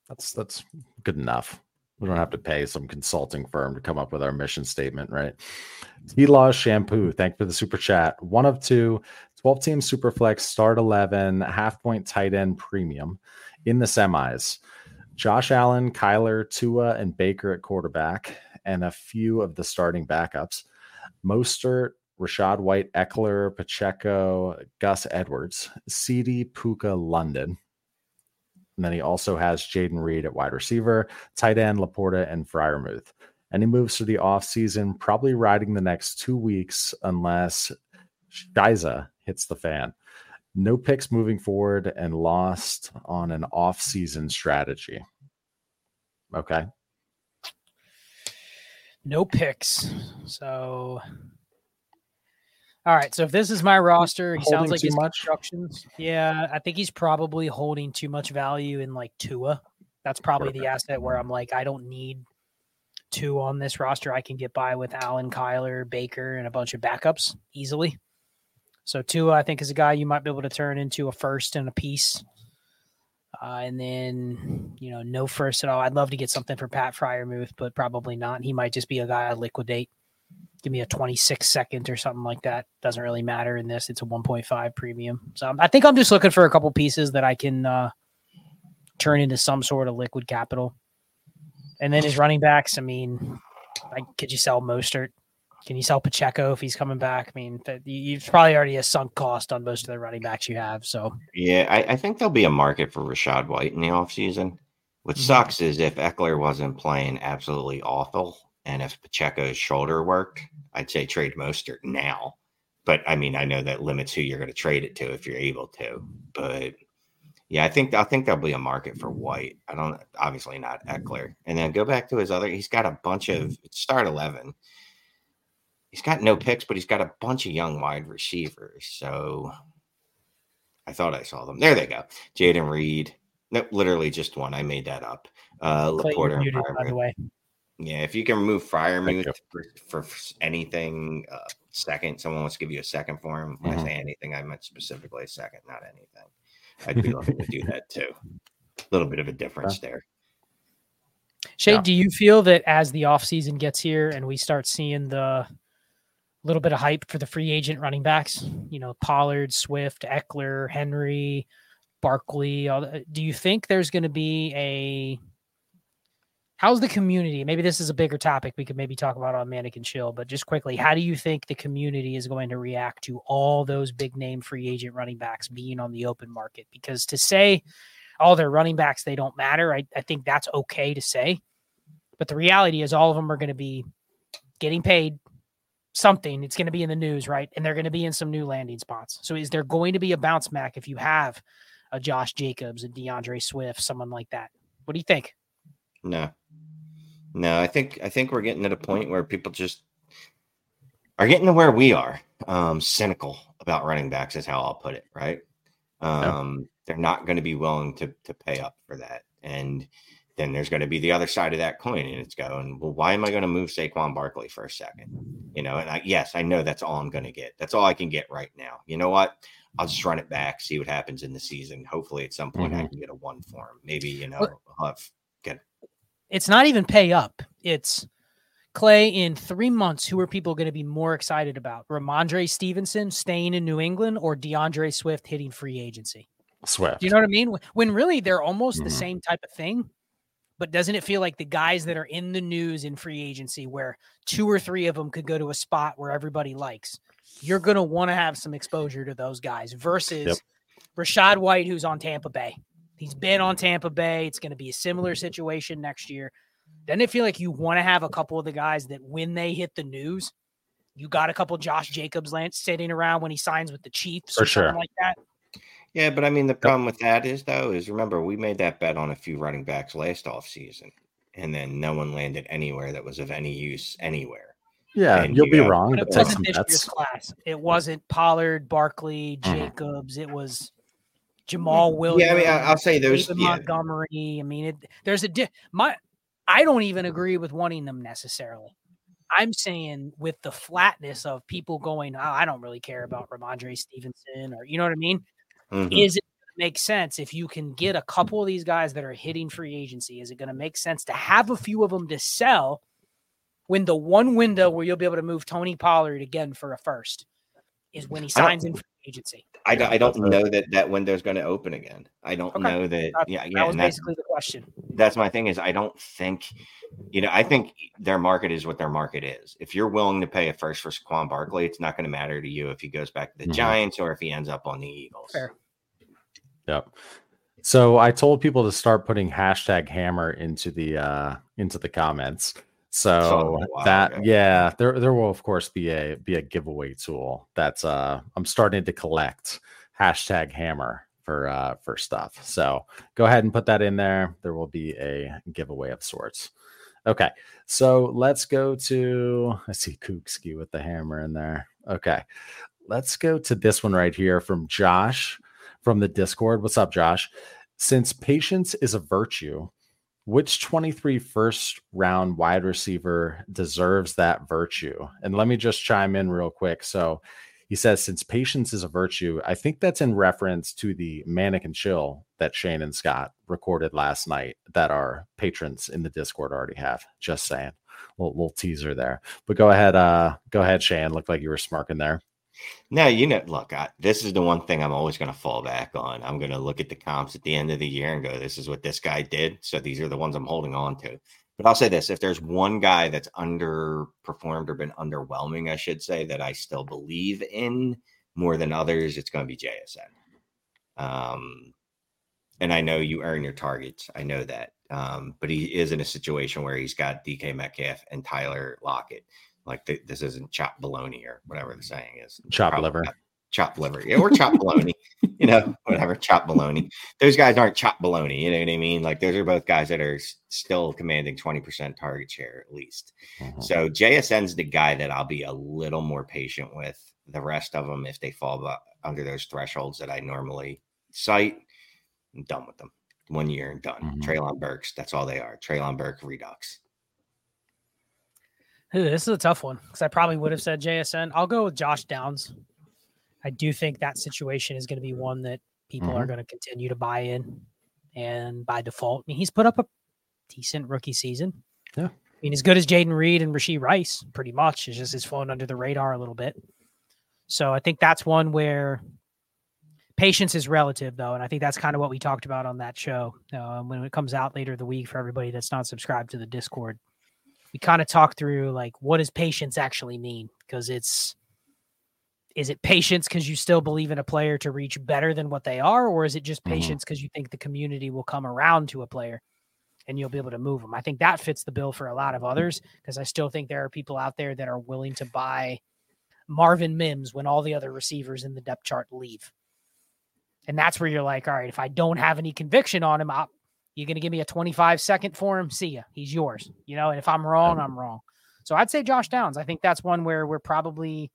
that's that's good enough. We don't have to pay some consulting firm to come up with our mission statement, right? T Law Shampoo, thank you for the super chat. One of two, 12 team Superflex, start 11, half point tight end premium in the semis. Josh Allen, Kyler, Tua, and Baker at quarterback, and a few of the starting backups. Mostert, Rachaad White, Ekeler, Pacheco, Gus Edwards, CD, Puka, London. And then he also has Jayden Reed at wide receiver, tight end, LaPorta, and Freiermuth. And he moves to the offseason, probably riding the next two weeks unless Shiza hits the fan. No picks moving forward and lost on an off-season strategy. Okay. No picks. So all right. So if this is my roster, he Holding sounds like his much? constructions. Yeah, I think he's probably holding too much value in like Tua. That's probably the asset where I'm like, I don't need two on this roster. I can get by with Allen, Kyler, Baker, and a bunch of backups easily. So Tua, I think, is a guy you might be able to turn into a first and a piece. Uh, and then, you know, no first at all. I'd love to get something for Pat Freiermuth, but probably not. He might just be a guy I liquidate. Give me a 26 second or something like that. Doesn't really matter in this. It's a 1.5 premium. So I think I'm just looking for a couple pieces that I can uh, turn into some sort of liquid capital. And then his running backs, I mean, could you sell Mostert? Can you sell Pacheco if he's coming back? I mean, you've probably already a sunk cost on most of the running backs you have. So Yeah, I, I think there'll be a market for Rachaad White in the offseason. What Mhm. sucks is if Ekeler wasn't playing absolutely awful and if Pacheco's shoulder worked, I'd say trade Mostert now. But I mean, I know that limits who you're going to trade it to if you're able to. But yeah, I think I think there'll be a market for White. I don't obviously not Ekeler. And then go back to his other. He's got a bunch of start eleven. He's got no picks, but he's got a bunch of young wide receivers. So I thought I saw them. There they go. Jayden Reed. Nope, literally just one. I made that up. Uh, Clay, LaPorta muted, by the way. Yeah, if you can remove Freiermuth you. for, for anything uh, second, someone wants to give you a second for him. When Mhm. I say anything, I meant specifically a second, not anything. I'd be looking to do that too. A little bit of a difference there. Shay, Yeah. do you feel that as the offseason gets here and we start seeing the little bit of hype for the free agent running backs, you know, Pollard, Swift, Ekeler, Henry, Barkley, all the, do you think there's going to be a how's the community? Maybe this is a bigger topic we could maybe talk about on Mannequin Chill, but just quickly, how do you think the community is going to react to all those big name free agent running backs being on the open market? Because to say all their running backs, they don't matter, I, I think that's okay to say. But the reality is, all of them are going to be getting paid something. It's going to be in the news, right? And they're going to be in some new landing spots. So, is there going to be a bounce back if you have a Josh Jacobs, a D'Andre Swift, someone like that? What do you think? No, no, I think I think we're getting to a point where people just are getting to where we are. Um, cynical about running backs is how I'll put it. Right? Um, They're not going to be willing to to pay up for that, and then there's going to be the other side of that coin, and it's going, well, why am I going to move Saquon Barkley for a second? You know, and I, yes, I know that's all I'm going to get. That's all I can get right now. You know what? I'll just run it back, see what happens in the season. Hopefully, at some point, I Mhm. can get a one form. Maybe you know, Well- I'll have It's not even pay up. It's Clay in three months. Who are people going to be more excited about? Rhamondre Stevenson staying in New England or D'Andre Swift hitting free agency? Swift. Do you know what I mean? When really they're almost the Mhm. same type of thing. But doesn't it feel like the guys that are in the news in free agency, where two or three of them could go to a spot where everybody likes, you're going to want to have some exposure to those guys versus Yep. Rachaad White, who's on Tampa Bay. He's been on Tampa Bay. It's going to be a similar situation next year. Doesn't it feel like you want to have a couple of the guys that when they hit the news, you got a couple Josh Jacobs land sitting around when he signs with the Chiefs For or something sure. like that? Yeah, but I mean, the problem with that is, though, is remember, we made that bet on a few running backs last offseason, and then no one landed anywhere that was of any use anywhere. yeah, and you'll you be got- wrong, But but it wasn't some this year's class. It wasn't Pollard, Barkley, Mhm. Jacobs. It was Jamaal Williams. Yeah, I mean, I- I'll say those. David Yeah, Montgomery. I mean, it, there's a di- my. I don't even agree with wanting them necessarily. I'm saying with the flatness of people going, oh, I don't really care about Rhamondre Stevenson, or you know what I mean. Mhm. Is it make sense if you can get a couple of these guys that are hitting free agency? Is it going to make sense to have a few of them to sell when the one window where you'll be able to move Tony Pollard again for a first is when he signs in free agency? I, don't- I don't know that that window's going to open again. I don't Okay. know that. That, Yeah, that was that's basically the question. that's my thing is I don't think, you know, I think their market is what their market is. If you're willing to pay a first for Saquon Barkley, it's not going to matter to you if he goes back to the Mhm. Giants or if he ends up on the Eagles. Fair. Yep. So I told people to start putting hashtag hammer into the uh into the comments. Saw So that a while that ago. yeah, there there will of course be a be a giveaway tool that's uh I'm starting to collect hashtag hammer for uh for stuff. So go ahead and put that in there. There will be a giveaway of sorts. Okay, so let's go to I see Kookski with the hammer in there. Okay, let's go to this one right here from Josh from the Discord. What's up, Josh? Since patience is a virtue, which 23 first round wide receiver deserves that virtue? And let me just chime in real quick. So he says, since patience is a virtue, I think that's in reference to the Manic and Chill that Shane and Scott recorded last night that our patrons in the Discord already have. Just saying. Little, little teaser there. But go ahead, uh, go ahead, Shane. Looked like you were smirking there. No, you know, look, I, this is the one thing I'm always going to fall back on. I'm going to look at the comps at the end of the year and go, this is what this guy did. So these are the ones I'm holding on to. But I'll say this if there's one guy that's underperformed or been underwhelming, I should say, that I still believe in more than others, it's going to be JSN. Um, and I know you earn your targets. I know that. Um, but he is in a situation where he's got DK Metcalf and Tyler Lockett. Like th- this isn't chop baloney or whatever the saying is. Chop liver. not Chop liver. Yeah, or chop baloney. You know, whatever. Chop baloney. Those guys aren't chop baloney. You know what I mean? Like those are both guys that are s- still commanding 20% target share at least. Mhm. So JSN's the guy that I'll be a little more patient with. The rest of them, if they fall under those thresholds that I normally cite, I'm done with them. One year and done. Mhm. Treylon Burks, that's all they are. Treylon Burke Redux. This is a tough one because I probably would have said JSN. I'll go with Josh Downs. I do think that situation is going to be one that people are Mhm. going to continue to buy in, and by default, I mean he's put up a decent rookie season. Yeah. I mean as good as Jayden Reed and Rashee Rice, pretty much. It's just he's flown under the radar a little bit. So I think that's one where patience is relative, though, and I think that's kind of what we talked about on that show uh, when it comes out later the week for everybody that's not subscribed to the Discord we kind of talk through like what does patience actually mean? Because it's is it patience because you still believe in a player to reach better than what they are or is it just Mhm. patience because you think the community will come around to a player and you'll be able to move them i think that fits the bill for a lot of others because i still think there are people out there that are willing to buy marvin mims when all the other receivers in the depth chart leave. And that's where you're like all right if i don't have any conviction on him I'll, you're going to give me a 25 second for him. See ya. He's yours. You know, and if I'm wrong, I'm wrong. So I'd say Josh Downs. I think that's one where we're probably,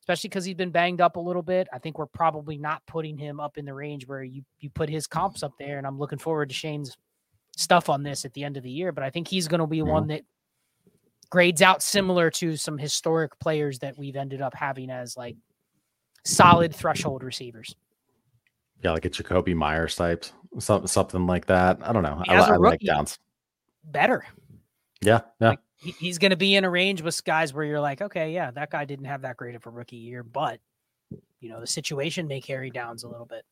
especially because he's been banged up a little bit. I think we're probably not putting him up in the range where you you put his comps up there. And I'm looking forward to Shane's stuff on this at the end of the year. But I think he's going to be Yeah. one mm-hmm. that grades out similar to some historic players that we've ended up having as like solid threshold receivers. Yeah, like a Jakobi Meyers type, something something like that. I don't know. I, li- like Downs. Better. Yeah, yeah. Like, he- he's going to be in a range with guys where you're like, okay, yeah, that guy didn't have that great of a rookie year, but you know the situation may carry downs a little bit.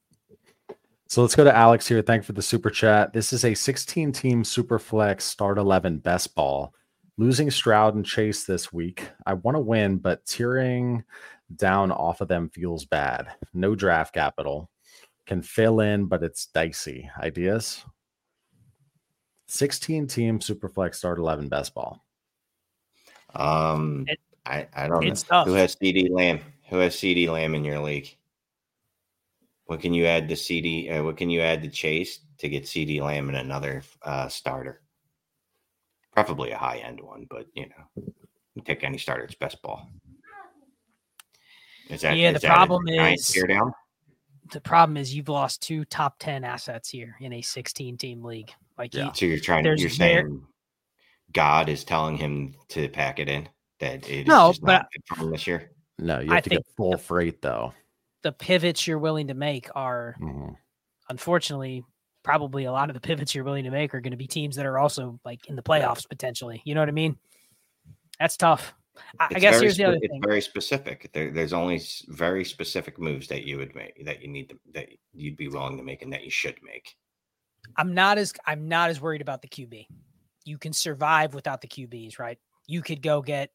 So let's go to Alex here. Thank you for the super chat. This is a 16 team super flex start 11 best ball. Losing Stroud and Chase this week. I want to win, but tearing down off of them feels bad. No draft capital. Can fill in, but it's dicey. Ideas? 16 team super flex start 11 best ball. Um, It- I, I don't know. tough. Who has CeeDee Lamb? Who has CeeDee Lamb in your league? What can you add to CD? Uh, what can you add to Chase to get CeeDee Lamb in another uh, starter? Preferably a high end one, but you know, you take any starter. It's best ball. Is that Yeah, is the that problem giant is- tear down. The problem is you've lost two top 10 assets here in a 16 team league. Like, Yeah. you, So you're trying. There's You're there- saying God is telling him to pack it in. That it is No, but- not good for him this year. No, you I have to get think- full freight though. the pivots you're willing to make are, Mhm. unfortunately, probably a lot of the pivots you're willing to make are going to be teams that are also like in the playoffs potentially. You know what I mean? That's tough. I, I guess here's the spe- other it's thing. very specific. There, there's only very specific moves that you would make that you need to that you'd be willing to make and that you should make. I'm not as I'm not as worried about the QB. You can survive without the QBs, right? You could go get.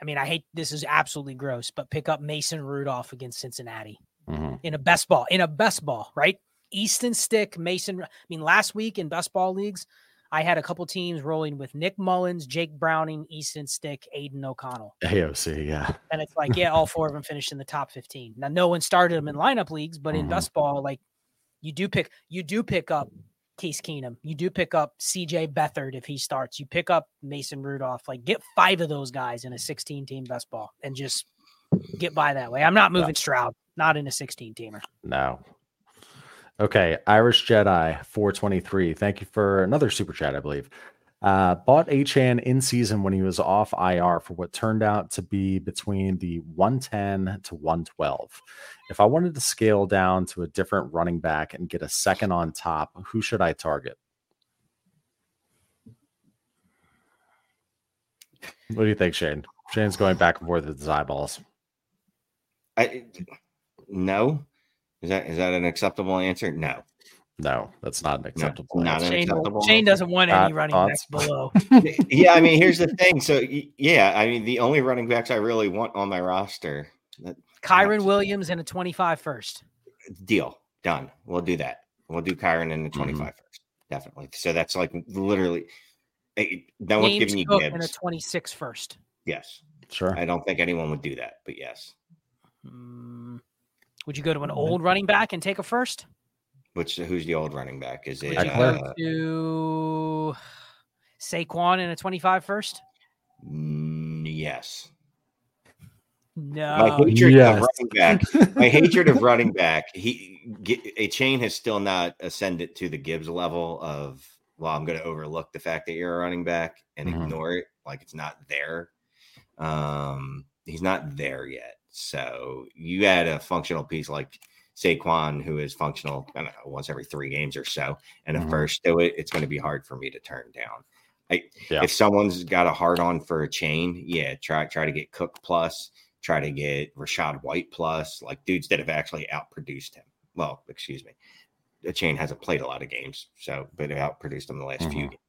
I mean, I hate this is absolutely gross, but pick up Mason Rudolph against Cincinnati Mhm. in a best ball in a best ball, right? Easton Stick, Mason. I mean, last week in best ball leagues, I had a couple teams rolling with Nick Mullens, Jake Browning, Easton Stick, Aidan O'Connell, AOC, yeah. and it's like, yeah, all four of them finished in the top fifteen. Now, no one started them in lineup leagues, but in Mhm. best ball, like you do pick, you do pick up Case Keenum, you do pick up CJ Beathard if he starts, you pick up Mason Rudolph. Like, get five of those guys in a sixteen team best ball, and just get by that way. I'm not moving Stroud, not in a sixteen teamer. No. Okay, Irish Jedi 423. Thank you for another super chat, I believe. Uh, bought Achane in season when he was off IR for what turned out to be between the 110 to 112. If I wanted to scale down to a different running back and get a second on top, who should I target? What do you think, Shane? Shane's going back and forth with his eyeballs. I no. Is that is that an acceptable answer? No. No, that's not an acceptable not answer. an- Shane, acceptable Shane doesn't want any running thoughts? backs below. yeah, I mean, here's the thing. So yeah, I mean, the only running backs I really want on my roster. That, Kyren Williams and a 25 first. deal done. We'll do that. We'll do Kyren in the Mm-hmm. 25 first. Definitely. So that's like literally. eh, No one's James giving you Cook and a gives. 26 first. Yes, Sure. I don't think anyone would do that, but yes. Mm, would you go to an Mm-hmm. old running back and take a first? Which who's the old running back? Is it? Would you Ekeler? Uh, go to Saquon in a 25 first? mm, yes. No. My hatred yes. of running back. My hatred of running back. He G- Achane has still not ascended to the Gibbs level of. Well, I'm going to overlook the fact that you're a running back and Mhm. ignore it like it's not there. Um, he's not there yet. So you add a functional piece like Saquon, who is functional, I don't know, once every three games or so, and a Mhm. first to it, it's going to be hard for me to turn down. I, Yeah. If someone's got a hard on for Achane, yeah, try try to get Cook plus, try to get Rachaad White plus, like dudes that have actually outproduced him. Well, excuse me, the chain hasn't played a lot of games, so but outproduced him the last few Mhm. games.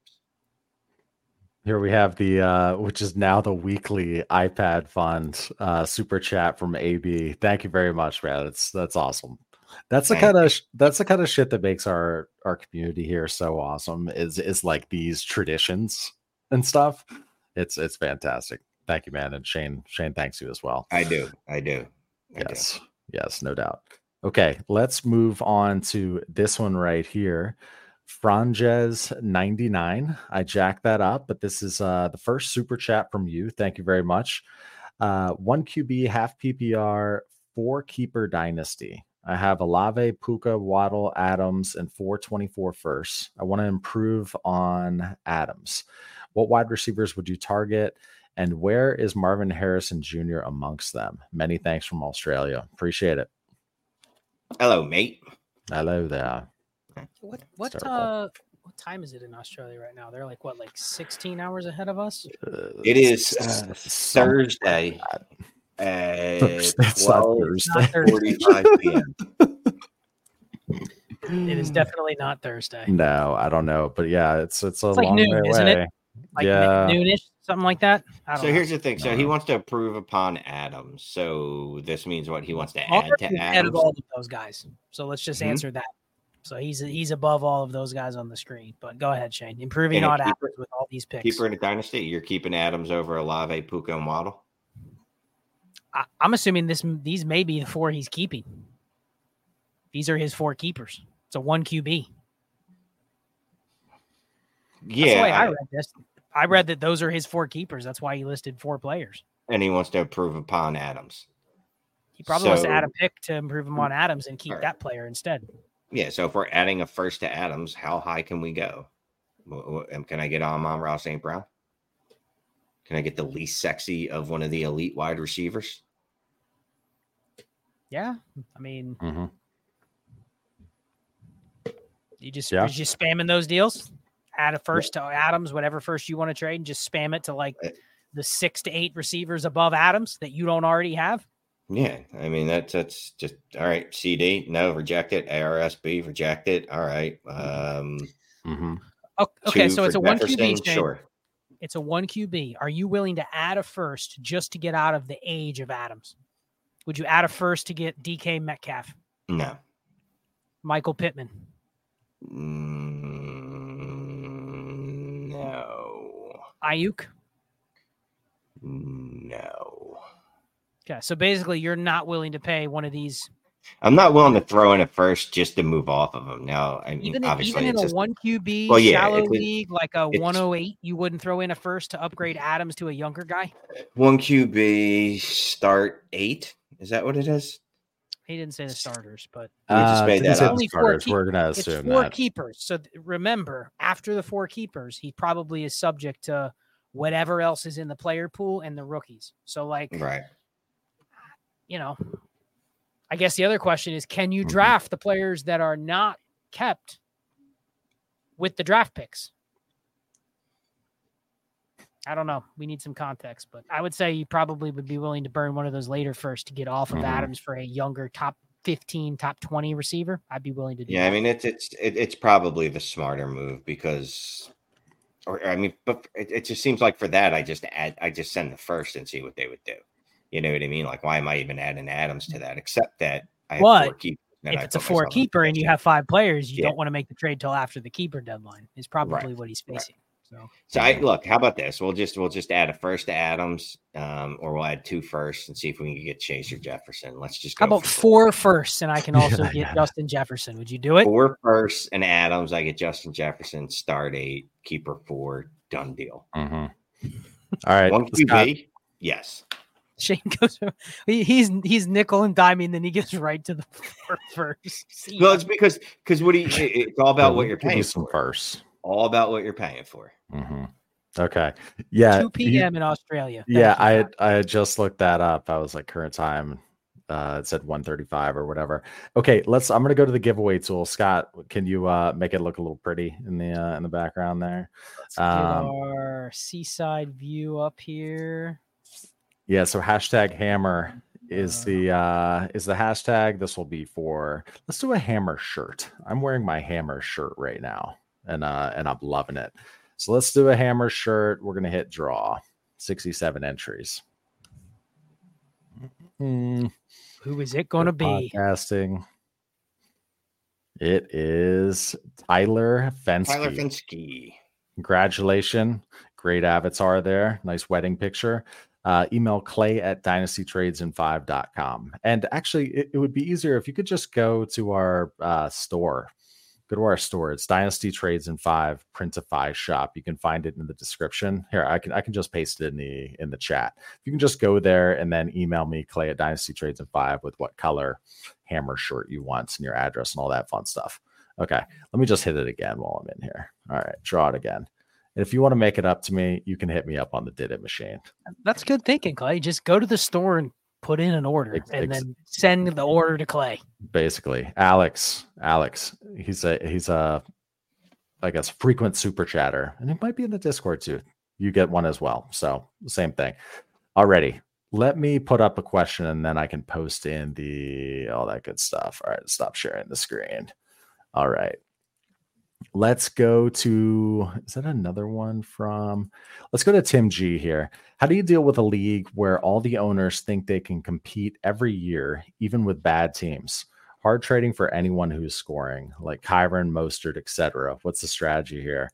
Here we have the uh which is now the weekly iPad fund uh super chat from AB. Thank you very much, man. That's that's awesome. That's the kind of that's the kind of shit that makes our our community here so awesome is is like these traditions and stuff. It's it's fantastic. Thank you, man. And Shane, Shane thanks you as well. I do, I do, I do. Yes, yes, no doubt. Okay, let's move on to this one right here. Franges 99. I jacked that up, but this is uh the first super chat from you. Thank you very much. Uh one QB, half PPR, four keeper dynasty. I have Olave, Puka, Waddle, Adams, and 424 first. I want to improve on Adams. What wide receivers would you target? And where is Marvin Harrison Jr. amongst them? Many thanks from Australia. Appreciate it. Hello, mate. Hello there. What what uh what time is it in Australia right now? They're like what, like 16 hours ahead of us? Uh, It is uh, Thursday at It's twelve Thursday. Not Thursday. forty-five p.m. It is definitely not Thursday. No, I don't know, but yeah, it's it's a It's like long noon, way isn't it? Like yeah, noonish, something like that. I don't So know. here's the thing. So he wants to approve upon Adams. So this means what he wants to Marvin add to is ahead Adams. of all of those guys. So let's just Mhm. answer that. So he's he's above all of those guys on the screen. But go ahead, Shane. Improving on Adams with all these picks. Keeper in a dynasty, you're keeping Adams over Olave, Puka, and Waddle. I, I'm assuming this these may be the four he's keeping. These are his four keepers. It's a one QB. That's the Yeah, way I I- read this. I read that those are his four keepers. That's why he listed four players. and he wants to improve upon Adams. He probably wants to add a pick to improve him on hmm. Adams and keep Alright. that player instead. Yeah. So if we're adding a first to Adams, how high can we go? Wh- wh- um, Can I get Amon-Ra St. Brown? Can I get the least sexy of one of the elite wide receivers? Yeah, I mean, Mhm. you just Yeah. you're just spamming those deals. Add a first to Adams, whatever first you want to trade, and just spam it to like Uh, the six to eight receivers above Adams that you don't already have. Yeah, I mean that's that's just all right. CeeDee, no, reject it. ARSB, reject it. All right. Um, Mhm. Okay, so it's a one QB. Sure. It's a one QB. Are you willing to add a first just to get out of the age of Adams? Would you add a first to get DK Metcalf, No. Michael Pittman? Mm, no. Aiyuk. No. Okay, so basically, you're not willing to pay one of these, I'm not willing to throw in a first just to move off of them. Now, I mean, even in, obviously, even in it's a just, one QB Well, yeah, shallow it league like a it's- 108. You wouldn't throw in a first to upgrade Adams to a younger guy. one QB start eight. Is that what it is? He didn't say the starters, but We just Uh, made didn't that say Only four keep- We're gonna assume it's four that. keepers. So th- remember, after the four keepers, he probably is subject to whatever else is in the player pool and the rookies. So, like, Right. You know, I guess the other question is can you Mhm. draft the players that are not kept with the draft picks? I don't know. We need some context, but I would say you probably would be willing to burn one of those later first to get off of Mhm. Adams for a younger top 15, top 20 receiver. I'd be willing to do Yeah, that. I mean it's it's it, it's probably the smarter move because, or I mean, but it, it just seems like for that I just add I just send the first and see what they would do. You know what I mean? Like why am I even adding Adams to that? Except that I have But four keepers. if I it's a four keeper and you have five players, you Yeah. don't want to make the trade till after the keeper deadline. Is probably what he's right. facing. So So I look, how about this? We'll just we'll just add a first to Adams, um, or we'll add two firsts and see if we can get Chase or Jefferson. Let's just how go about for four firsts and I can also Yeah, get. Justin Jefferson? Would you do it? four firsts and Adams. I get Justin Jefferson, start eight, keeper four, done deal. Mhm. All right. One QB, yes. Shane goes, he, he's he's nickel and diming, and then he gets right to the first. See Well, it's because because what do you? it- It's all about what you're paying some for. first. All about what you're paying for. hmm Okay. Yeah. 2 you- p.m. in Australia. yeah, Thank you, I had, I had just looked that up. I was like current time. Uh, it said 135 or whatever. Okay, let's. I'm gonna go to the giveaway tool. Scott, can you uh make it look a little pretty in the uh, in the background there? Let's get um, our seaside view up here. Yeah. So hashtag hammer is the uh is the hashtag. This will be for. Let's do a hammer shirt. I'm wearing my hammer shirt right now, and uh and I'm loving it. So let's do a hammer shirt. We're gonna hit draw. 67 entries. Mm, Who is it going to be? Podcasting. It is Tyler Fensky. Tyler Finsky. Congratulations. Great avatar there. Nice wedding picture. Uh, email clay at dynastytradesin5.com. And actually, it, it would be easier if you could just go to our uh, store. Go to our store. It's Dynasty Trades in Five Printify Shop. You can find it in the description. Here, I can I can just paste it in the in the chat. You can just go there and then email me clay at Dynasty Trades in Five with what color hammer shirt you want and your address and all that fun stuff. Okay, let me just hit it again while I'm in here. All right, draw it again. And if you want to make it up to me, you can hit me up on the Did It machine. That's good thinking, Clay. Just go to the store and put in an order, Ex- and ex- then send the order to Clay. Basically, Alex, Alex, he's a he's a I guess frequent super chatter, and it might be in the Discord too. You get one as well, so same thing. Already, let me put up a question, and then I can post in the all that good stuff. All right, stop sharing the screen. All right. Let's go to is that another one from let's go to Tim G here. How do you deal with a league where all the owners think they can compete every year, even with bad teams? Hard trading for anyone who's scoring, like Kyren, Mostert, etc. What's the strategy here?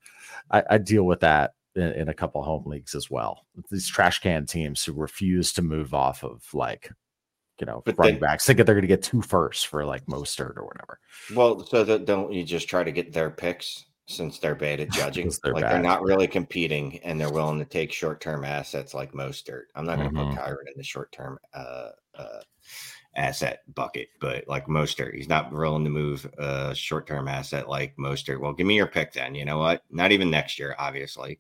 I, I deal with that in, in a couple home leagues as well. These trash can teams who refuse to move off of like, you know, But running they- backs. Think that they're going to get two firsts for like Mostert or whatever. Well, so that don't you just try to get their picks since they're bad at judging? they're like they're not really competing and they're willing to take short term assets like Mostert. I'm not going to Mhm. put Kyren in the short term uh, uh, asset bucket, but like Mostert, he's not willing to move a short term asset like Mostert. Well, give me your pick then. You know what? Not even next year, obviously,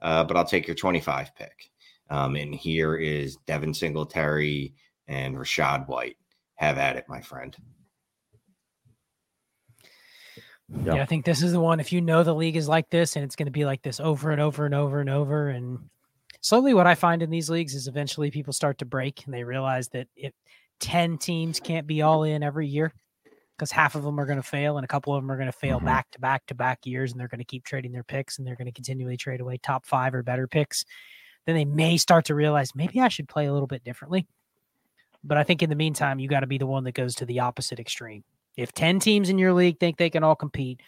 uh, but I'll take your 25 pick. Um, and here is Devin Singletary and Rachaad White. Have at it, my friend. Yep. Yeah, I think this is the one. If you know the league is like this and it's going to be like this over and over and over and over, and slowly what I find in these leagues is eventually people start to break and they realize that if 10 teams can't be all in every year because half of them are going to fail and a couple of them are going to fail mm-hmm. back to back to back years and they're going to keep trading their picks and they're going to continually trade away top five or better picks. Then they may start to realize maybe I should play a little bit differently. But I think in the meantime, you got to be the one that goes to the opposite extreme. If 10 teams in your league think they can all compete,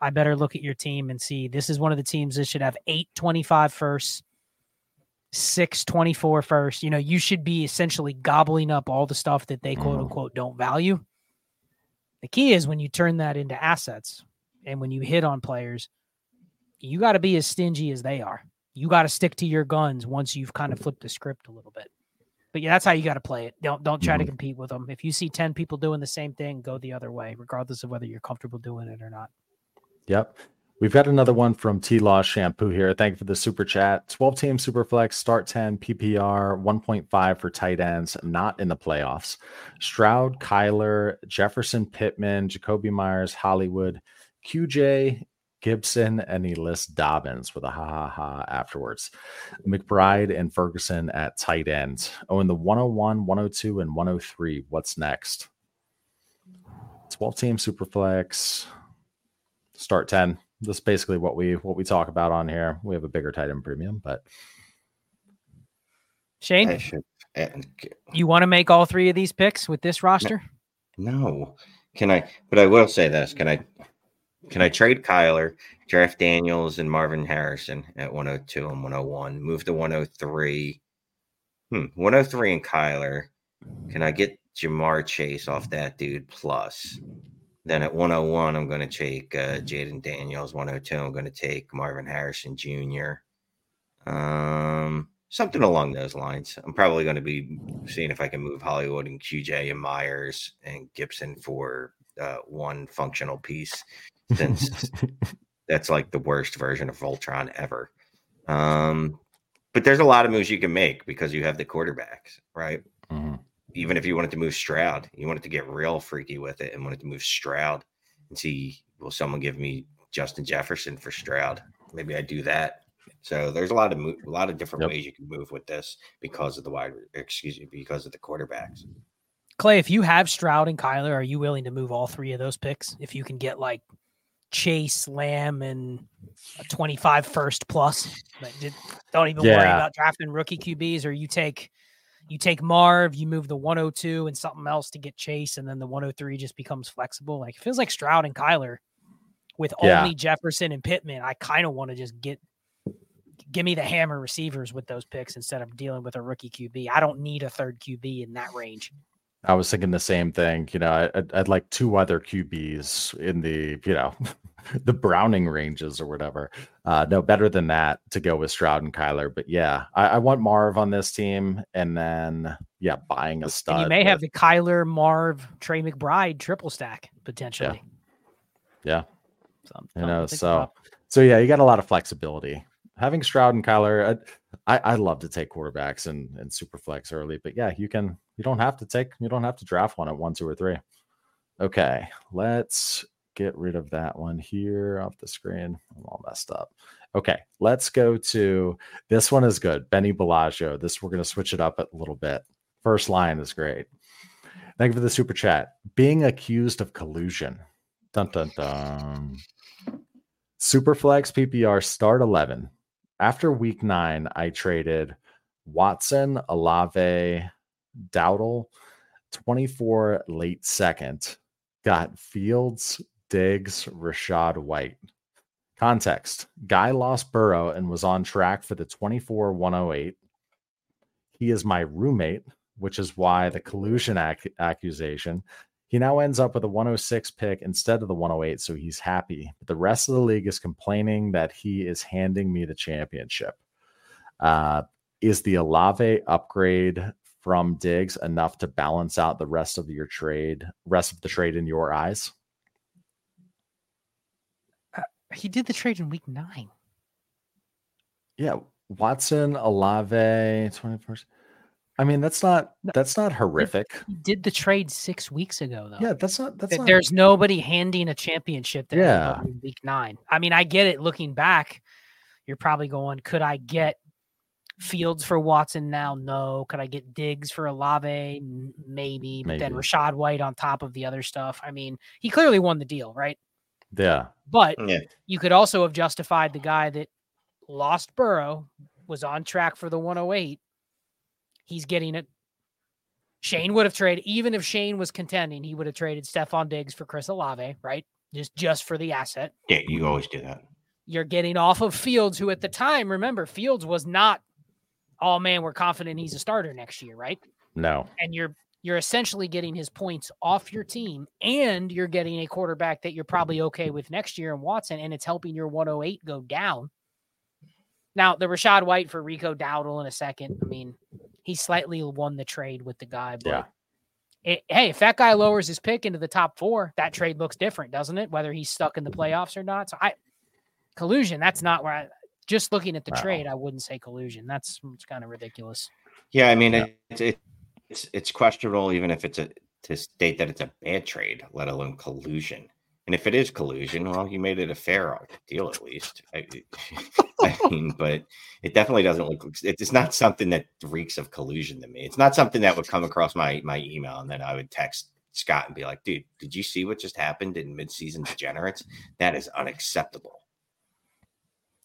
I better look at your team and see this is one of the teams that should have eight 25 firsts, six 24 first. You know, you should be essentially gobbling up all the stuff that they quote mm. unquote don't value. The key is when you turn that into assets and when you hit on players, you got to be as stingy as they are. You got to stick to your guns once you've kind of flipped the script a little bit. But yeah, that's how you got to play it. Don't don't try mm-hmm. to compete with them. If you see 10 people doing the same thing, go the other way, regardless of whether you're comfortable doing it or not. Yep. We've got another one from T Law Shampoo here. Thank you for the super chat. 12 team super flex, start 10, PPR, 1.5 for tight ends, not in the playoffs. Stroud, Kyler, Jefferson, Pittman, Jakobi Meyers, Hollywood, QJ, Gibson, and he lists Dobbins with a ha ha ha afterwards. McBride and Ferguson at tight end. Oh, in the 101, 102, and 103, what's next? 12 team super flex, start 10 that's basically what we what we talk about on here. We have a bigger tight end premium, but Shane, should, uh, you want to make all three of these picks with this roster? No. Can I? But I will say this: Can I? Can I trade Kyler, draft Daniels, and Marvin Harrison at 102 and 101? Move to 103. Hmm, 103 and Kyler. Can I get Ja'Marr Chase off that dude plus? Then at 101, I'm going to take uh, Jayden Daniels. 102, I'm going to take Marvin Harrison Jr. Um, something along those lines. I'm probably going to be seeing if I can move Hollywood and QJ and Meyers and Gibson for uh, one functional piece, since that's like the worst version of Voltron ever. Um, but there's a lot of moves you can make because you have the quarterbacks, right? Mm-hmm even if you wanted to move Stroud, you wanted to get real freaky with it and wanted to move Stroud and see, will someone give me Justin Jefferson for Stroud? Maybe I do that. So there's a lot of mo- a lot of different yep. ways you can move with this because of the wide, excuse me, because of the quarterbacks. Clay, if you have Stroud and Kyler, are you willing to move all three of those picks? If you can get like Chase, Lamb, and a 25 first plus, don't even yeah. worry about drafting rookie QBs, or you take you take Marv, you move the 102 and something else to get Chase, and then the 103 just becomes flexible. Like it feels like Stroud and Kyler with yeah. only Jefferson and Pittman. I kind of want to just get give me the hammer receivers with those picks instead of dealing with a rookie QB. I don't need a third QB in that range. I was thinking the same thing. You know, I'd, I'd like two other QBs in the, you know, the Browning ranges or whatever. Uh, no, better than that to go with Stroud and Kyler. But yeah, I, I want Marv on this team, and then yeah, buying a stud. And you may have the Kyler, Marv, Trey McBride triple stack potentially. Yeah, yeah. you know, so about. so yeah, you got a lot of flexibility. Having Stroud and Kyler, I, I, I love to take quarterbacks and and super flex early, but yeah, you can you don't have to take you don't have to draft one at one, two, or three. Okay, let's get rid of that one here off the screen. I'm all messed up. Okay, let's go to this one is good. Benny Bellagio. This we're going to switch it up a little bit. First line is great. Thank you for the super chat. Being accused of collusion. Dun dun dun. Superflex PPR start 11. After week nine, I traded Watson, Olave, Dowdle, 24 late second. Got Fields, Diggs, Rachaad White. Context Guy lost Burrow and was on track for the 24 108. He is my roommate, which is why the collusion ac- accusation. He now ends up with a 106 pick instead of the 108, so he's happy. But the rest of the league is complaining that he is handing me the championship. Uh, is the Olave upgrade from Diggs enough to balance out the rest of your trade, rest of the trade in your eyes? Uh, he did the trade in week nine. Yeah, Watson, Olave, 21st. I mean, that's not that's not horrific. He did the trade six weeks ago, though. Yeah, that's not that's not, There's nobody handing a championship to Yeah. in week nine. I mean, I get it. Looking back, you're probably going, could I get Fields for Watson now? No. Could I get Diggs for Olave? N- Maybe. But then Rachaad White on top of the other stuff. I mean, he clearly won the deal, right? yeah. But Yeah. you could also have justified the guy that lost Burrow, was on track for the 108. He's getting it. Shane would have traded, even if Shane was contending, he would have traded Stefon Diggs for Chris Olave, right? Just just for the asset. Yeah, you always do that. You're getting off of Fields, who at the time, remember, Fields was not, oh man, we're confident he's a starter next year, right? No. and you're you're essentially getting his points off your team and you're getting a quarterback that you're probably okay with next year in Watson and it's helping your 108 go down. Now, the Rachaad White for Rico Dowdle in a second. I mean, he slightly won the trade with the guy, but Yeah. it- hey, if that guy lowers his pick into the top 4, that trade looks different, doesn't it? Whether he's stuck in the playoffs or not. So I collusion, that's not where I just looking at the Wow. trade, I wouldn't say collusion. That's it's kind of ridiculous. Yeah, I mean Yeah. It's, it, it's it's questionable even if it's a to state that it's a bad trade, let alone collusion. And if it is collusion, well, you made it a fair deal at least. I, I mean, but it definitely doesn't look. It's not something that reeks of collusion to me. It's not something that would come across my my email and then I would text Scott and be like, "Dude, did you see what just happened in midseason degenerates? That is unacceptable."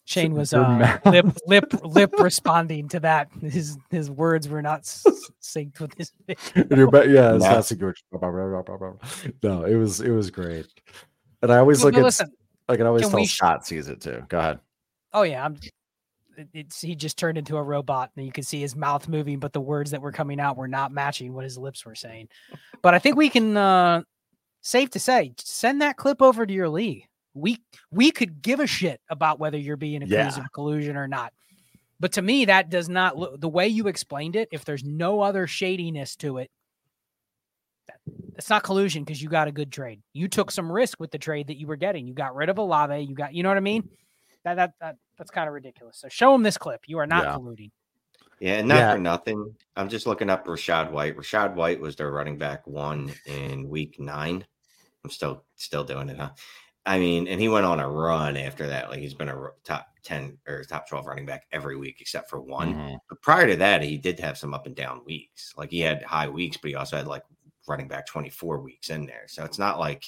Shane was uh, lip lip lip responding to that. His his words were not s- synced with his. And you're ba- yeah, it's not secure. No, it was it was great. And I always But- look but at listen, like I always tell we sh- Scott sees it too. Go ahead. oh yeah, I'm. it- It's he just turned into a robot, and you could see his mouth moving, but the words that were coming out were not matching what his lips were saying. But I think we can, uh safe to say, send that clip over to your league. We we could give a shit about whether you're being accused Yeah. of collusion or not. But to me, that does not look the way you explained it. If there's no other shadiness to it, that- it's not collusion because you got a good trade. You took some risk with the trade that you were getting. You got rid of Olave. You got, you know what I mean? That that, that that's kind of ridiculous. So show them this clip. You are not Yeah. colluding. Yeah, and not Yeah. for nothing. I'm just looking up Rachaad White. Rachaad White was their running back one in week nine. I'm still still doing it, huh? I mean, and he went on a run after that. Like he's been a top ten or top twelve running back every week except for one. Mhm. But prior to that, he did have some up and down weeks. Like he had high weeks, but he also had like running back 24 weeks in there. So it's not like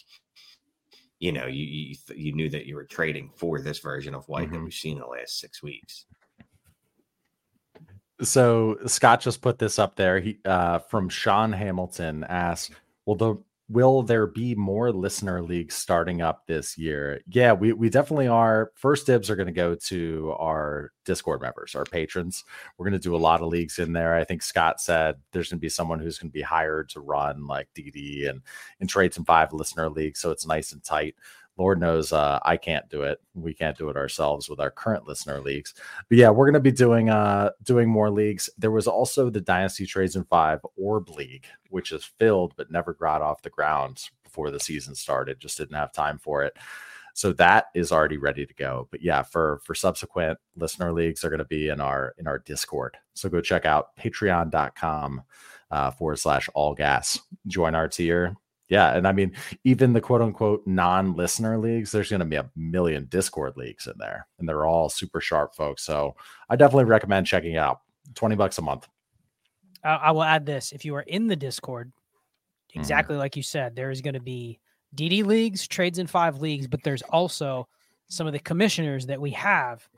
you know you you, th- you knew that you were trading for this version of White that Mhm. we've seen in the last six weeks. So Scott just put this up there. He uh from Sean Hamilton asked, Will the will there be more listener leagues starting up this year? Yeah, we, we definitely are. First dibs are going to go to our Discord members, our patrons. We're going to do a lot of leagues in there. I think Scott said there's going to be someone who's going to be hired to run like DD and and trades and five listener leagues. So it's nice and tight. Lord knows uh, I can't do it. We can't do it ourselves with our current listener leagues. But yeah, we're gonna be doing uh doing more leagues. There was also the Dynasty Trades in Five Orb League, which is filled but never got off the ground before the season started. Just didn't have time for it. So that is already ready to go. But yeah, for for subsequent listener leagues, they're gonna be in our in our Discord. So go check out patreon.com uh forward slash all gas. Join our tier. Yeah, and I mean, even the quote unquote non listener leagues, there's going to be a million Discord leagues in there, and they're all super sharp folks. So I definitely recommend checking it out. 20 bucks a month. I, I will add this: if you are in the Discord, Mhm. exactly like you said, there is going to be DD leagues, trades in five leagues, but there's also some of the commissioners that we have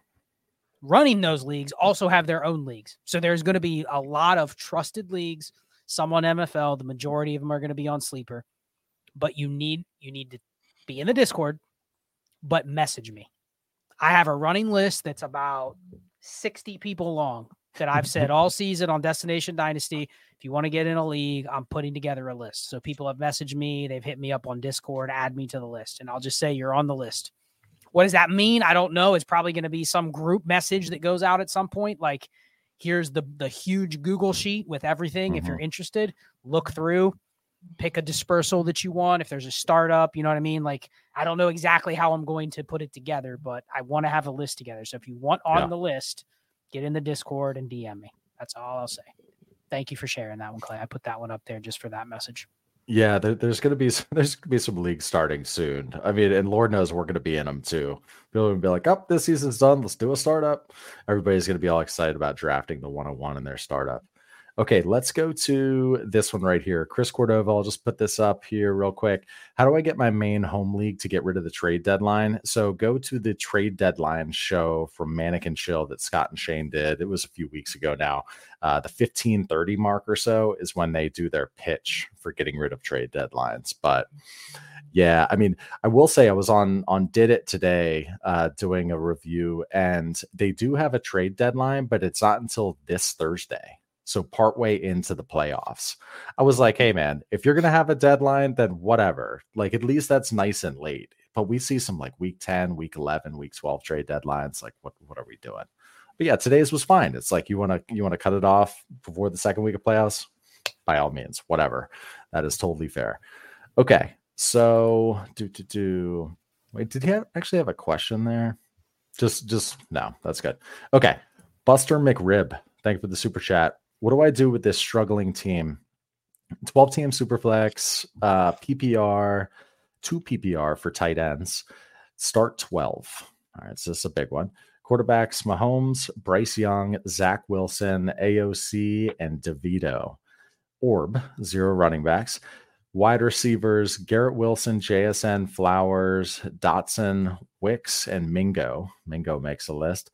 running those leagues also have their own leagues. So there's going to be a lot of trusted leagues. Some on MFL, the majority of them are going to be on Sleeper, but you need you need to be in the Discord, but message me. I have a running list that's about 60 people long that I've said all season on Destination Dynasty. If you want to get in a league, I'm putting together a list. So people have messaged me, they've hit me up on Discord, add me to the list, and I'll just say you're on the list. What does that mean? I don't know. It's probably going to be some group message that goes out at some point like, here's the the huge Google sheet with everything. If you're Mm-hmm. interested, look through, pick a dispersal that you want. If there's a startup, you know what I mean? Like I don't know exactly how I'm going to put it together, but I want to have a list together. So if you want on Yeah. the list, get in the Discord and DM me. That's all I'll say. Thank you for sharing that one, Clay. I put that one up there just for that message. Yeah, there, there's gonna be there's gonna be some leagues starting soon. I mean, and Lord knows we're gonna be in them too. People will be like, "Oh, this season's done. Let's do a startup." Everybody's gonna be all excited about drafting the 101 in their startup. Okay, let's go to this one right here. Chris Cordova, I'll just put this up here real quick. How do I get my main home league to get rid of the trade deadline? So go to the trade deadline show from Mannequin Chill that Scott and Shane did. It was a few weeks ago now. Uh, the 1530 mark or so is when they do their pitch for getting rid of trade deadlines. But yeah, I mean, I will say I was on on Did It today uh, doing a review, and they do have a trade deadline, but it's not until this Thursday. So partway into the playoffs, I was like, "Hey, man, if you're gonna have a deadline, then whatever. Like, at least that's nice and late." But we see some like week ten, week eleven, week twelve trade deadlines. Like, what what are we doing? But yeah, today's was fine. It's like you want to you want to cut it off before the second week of playoffs. By all means, whatever. That is totally fair. Okay, so do do do. Wait, did he have, actually have a question there? Just just no, that's good. Okay, Buster McRib, thank you for the super chat. What do I do with this struggling team? Twelve team superflex, uh, PPR, two PPR for tight ends. Start twelve. All right, so this is a big one. Quarterbacks Mahomes, Bryce Young, Zach Wilson, AOC, and DeVito. Orb, zero running backs. Wide receivers Garrett Wilson, JSN, Flowers, Dotson, Wicks, and Mingo. Mingo makes a list.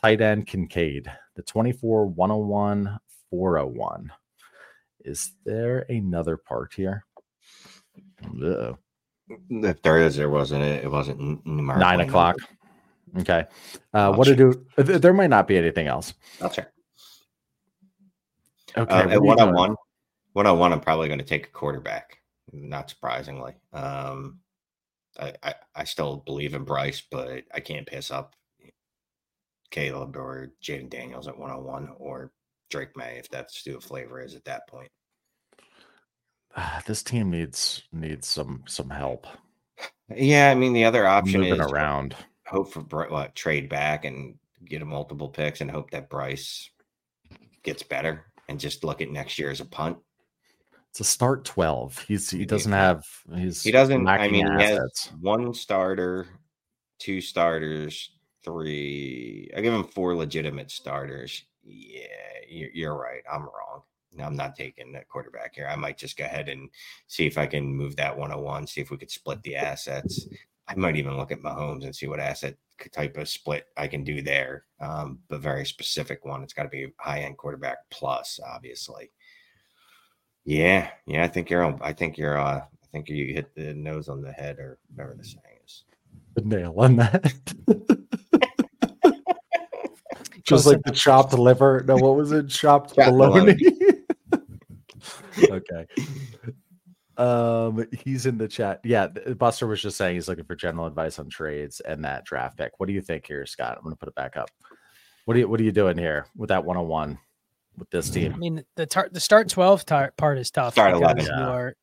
Tight end Kincaid, the 24, 101, 401. Is there another part here? Ugh. If there is, there wasn't. It, it wasn't Nine o'clock. Okay. Uh, what to do? th- There might not be anything else. I'll check. Okay. Uh, at one on doing? one, one on one, I'm probably going to take a quarterback. Not surprisingly, um, I, I I still believe in Bryce, but I can't pass up Caleb or Jayden Daniels at one on one or Drake Maye if that's who the flavor is at that point. Ah, this team needs needs some some help Yeah, I mean the other option moving is around. hope for what trade back and get a multiple picks and hope that Bryce gets better and just look at next year as a punt. It's a start twelve. He's he doesn't have he's He doesn't. I mean, he has one starter, two starters, three. I give him four legitimate starters. Yeah, you're, right. I'm wrong. I'm not taking that quarterback here. I might just go ahead and see if I can move that 101, see if we could split the assets. I might even look at Mahomes and see what asset type of split I can do there. Um, but very specific one. It's got to be high end quarterback plus, obviously. Yeah, yeah. I think you're. I think you're. Uh, I think you hit the nose on the head, or whatever the saying is. the nail on that. Just Goes like the chopped liver. No, what was it? Chopped Chopped bologna. okay. Um, he's in the chat. Yeah, Buster was just saying he's looking for general advice on trades and that draft pick. What do you think here, Scott? I'm gonna put it back up. What are you what are you doing here with that 101 with this team? I mean, the tar- the start twelve tar- part is tough. Start because 11. You are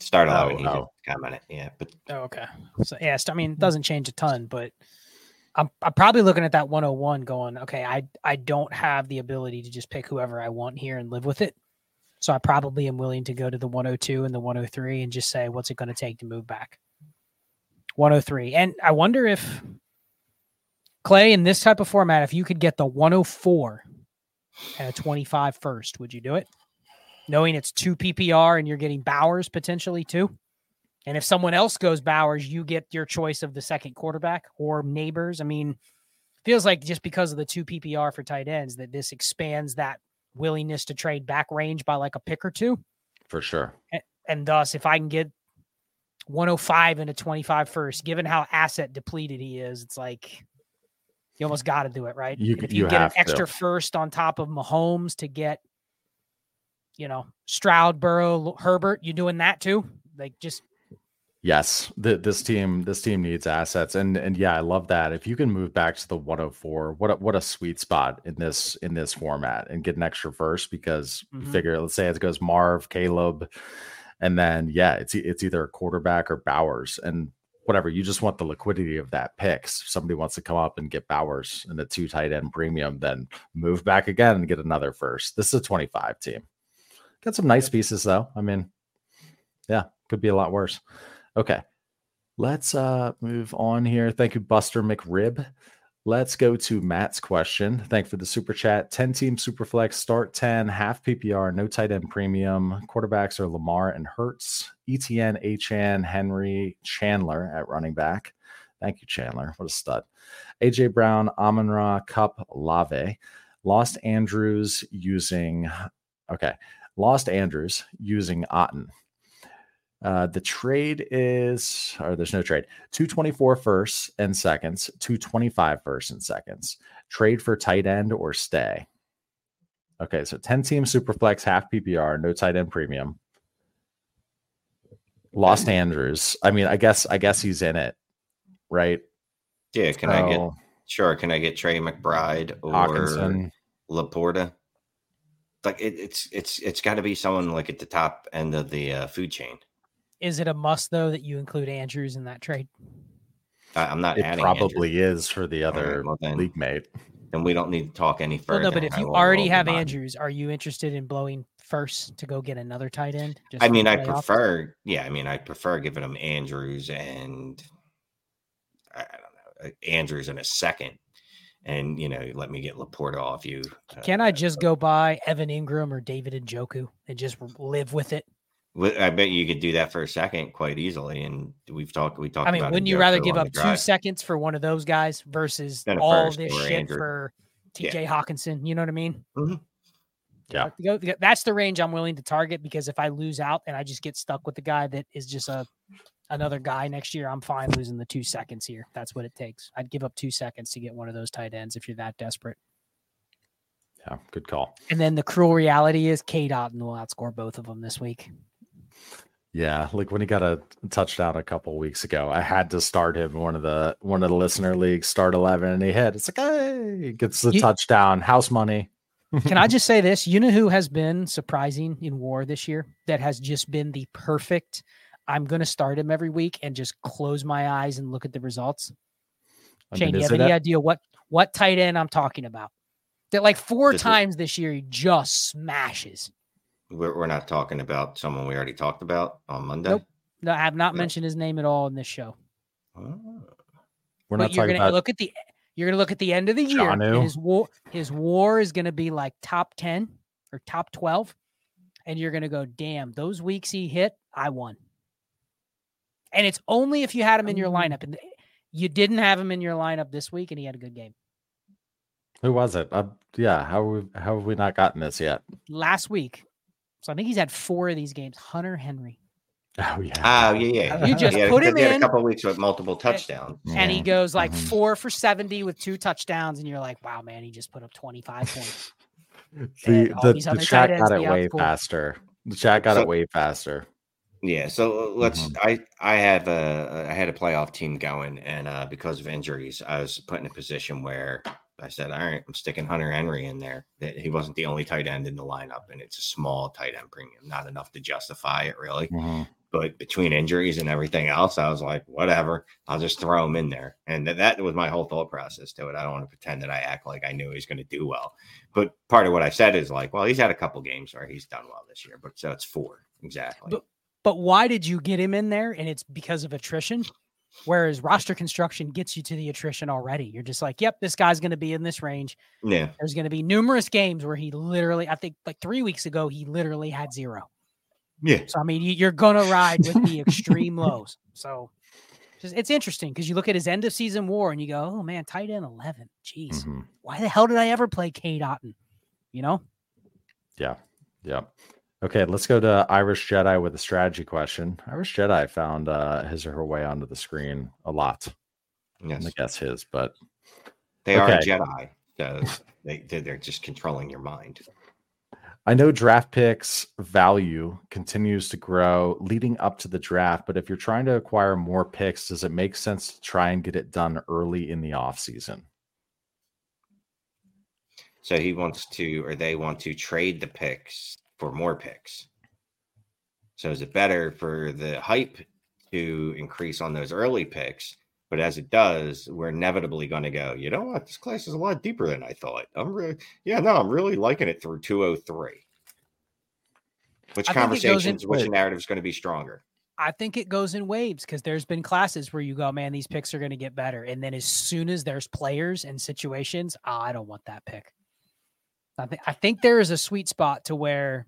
Start eleven. he did oh. comment it. Yeah, but oh, okay. So yeah, st- I mean, it doesn't change a ton, but I'm I'm probably looking at that 101, going, okay, I I don't have the ability to just pick whoever I want here and live with it. So I probably am willing to go to the 102 and the 103 and just say, what's it going to take to move back? 103. And I wonder if Clay in this type of format, if you could get the 104 and a 25 first, would you do it? Knowing it's two PPR and you're getting Bowers potentially too. And if someone else goes Bowers, you get your choice of the second quarterback or Nabers. I mean, feels like just because of the two PPR for tight ends that this expands that willingness to trade back range by like a pick or two. For sure. And thus, if I can get 105 and a 25 first, given how asset depleted he is, it's like you almost got to do it, right? You if you, you get an have to. extra first on top of Mahomes to get, you know, Stroud, Burrow, Herbert, you doing that too? Like just Yes, th- this team this team needs assets, and and yeah, I love that. If you can move back to the 104, what a, what a sweet spot in this in this format, and get an extra first because you Mhm. figure let's say it goes Marv, Caleb, and then yeah, it's it's either a quarterback or Bowers, and whatever you just want the liquidity of that picks. If somebody wants to come up and get Bowers and a two tight end premium, then move back again and get another first. This is a 25 team. Got some nice pieces though. I mean, yeah, could be a lot worse. Okay. Let's uh move on here. Thank you, Buster McRib. Let's go to Matt's question. Thank for the super chat. 10 team super flex, start 10, half PPR, no tight end premium. Quarterbacks are Lamar and Hurts, ETN, Achane, Henry, Chandler at running back. Thank you, Chandler. What a stud. AJ Brown, Amon Ra, Kupp, Lave. Lost Andrews using okay. Lost Andrews using Otton. Uh, the trade is, or there's no trade. 224 firsts and seconds, 225 firsts and seconds. Trade for tight end or stay. Okay, so 10 team super flex, half PPR, no tight end premium. Lost Andrews. I mean, I guess I guess he's in it, right? Yeah, can I get sure? Can I get Trey McBride or Hockenson? LaPorta? Like it, it's it's it's got to be someone like at the top end of the uh, food chain. Is it a must though that you include Andrews in that trade? I, I'm not It adding Andrews, probably is for the All right, other well then- league mate. and we don't need to talk any Well, further. no, but if you will- already will have. Andrews, are you interested in blowing first to go get another tight end? just I mean, I playoffs? prefer, yeah, I mean, I prefer giving them Andrews and I, I don't know, uh, Andrews in a second, and you know, let me get LaPorta off you. uh, Can I just go buy Evan Engram or David Njoku and just live with it? Wi- I bet you could do that for a second quite easily. And we've talked, we talked. I mean, about wouldn't you rather give up two seconds for one of those guys versus all this shit Andrew. for Yeah. TJ Hockenson? You know what I mean? Mm-hmm. Yeah. Go- go- That's the range I'm willing to target because if I lose out and I just get stuck with the guy that is just a another guy next year, I'm fine losing the two seconds here. That's what it takes. I'd give up two seconds to get one of those tight ends if you're that desperate. Yeah, good call. And then the cruel reality is Cade Otton will outscore both of them this week. Yeah, like when he got a touchdown a couple weeks ago, I had to start him one of the one of the listener leagues, start eleven, and he hit. It's like, hey, he gets the You- touchdown, house money. Can I just say this? You know who has been surprising in war this year? That has just been the perfect. I'm going to start him every week and just close my eyes and look at the results. Oh, I Shane, mean, do you have any idea what what tight end I'm talking about? That like four Is it- times this year he just smashes. We're, we're not talking about someone we already talked about on Monday. Nope. No, I have not No. mentioned his name at all in this show. Oh. We're but not you're talking gonna about look at the you're gonna look at the end of the year. and His war his war is gonna be like top ten or top twelve, and you're gonna go, damn, those weeks he hit, I won. And it's only if you had him in your Um, lineup, and you didn't have him in your lineup this week, and he had a good game who was it? Uh, yeah, how have we, how have we not gotten this yet? last week. So I think he's had four of these games. Hunter Henry, Oh yeah, Oh yeah, yeah. You just yeah, put him he had in, a couple weeks with multiple touchdowns. and he Mhm, goes like mhm. four for seventy with two touchdowns, and you're like, wow, man, he just put up twenty five points. the the, the chat got it way outscored. faster. The chat got So- it way faster. Yeah, so uh, let's. Mhm. I I have a I had a playoff team going, and uh, because of injuries, I was put in a position where I said, "All right, I'm sticking Hunter Henry in there." That he wasn't the only tight end in the lineup, and it's a small tight end premium, not enough to justify it really. Mhm. But between injuries and everything else, I was like, "Whatever, I'll just throw him in there." And th- that was my whole thought process to it. I don't want to pretend that I act like I knew he's going to do well, but part of what I said is like, "Well, he's had a couple games where he's done well this year, but so it's four exactly." But- But why did you get him in there? And it's because of attrition. Whereas roster construction gets you to the attrition already. You're just like, yep, this guy's going to be in this range. yeah. There's going to be numerous games where he literally, I think like three weeks ago, he literally had zero. Yeah. So, I mean, you- you're going to ride with the extreme lows. So just, it's interesting because you look at his end of season war and you go, oh man, tight end 11. Jeez. Mhm. Why the hell did I ever play Cade Otton? You know? Yeah. Yeah. Okay, let's go to Irish Jedi with a strategy question. Irish Jedi found uh, his or her way onto the screen a lot. Yes. gonna guess his, but They are. Jedi. They- they're just controlling your mind. I know draft picks value continues to grow leading up to the draft, but if you're trying to acquire more picks, does it make sense to try and get it done early in the offseason? So he wants to, or they want to trade the picks for more picks. So is it better for the hype to increase on those early picks? But as it does, we're inevitably going to go, you know what? This class is a lot deeper than I thought. I'm really, yeah, no, I'm really liking it through 203. Which conversations, in, which narrative is going to be stronger? I think it goes in waves because there's been classes where you go, man, these picks are going to get better. And then as soon as there's players and situations, oh, I don't want that pick. I think I think there is a sweet spot to where,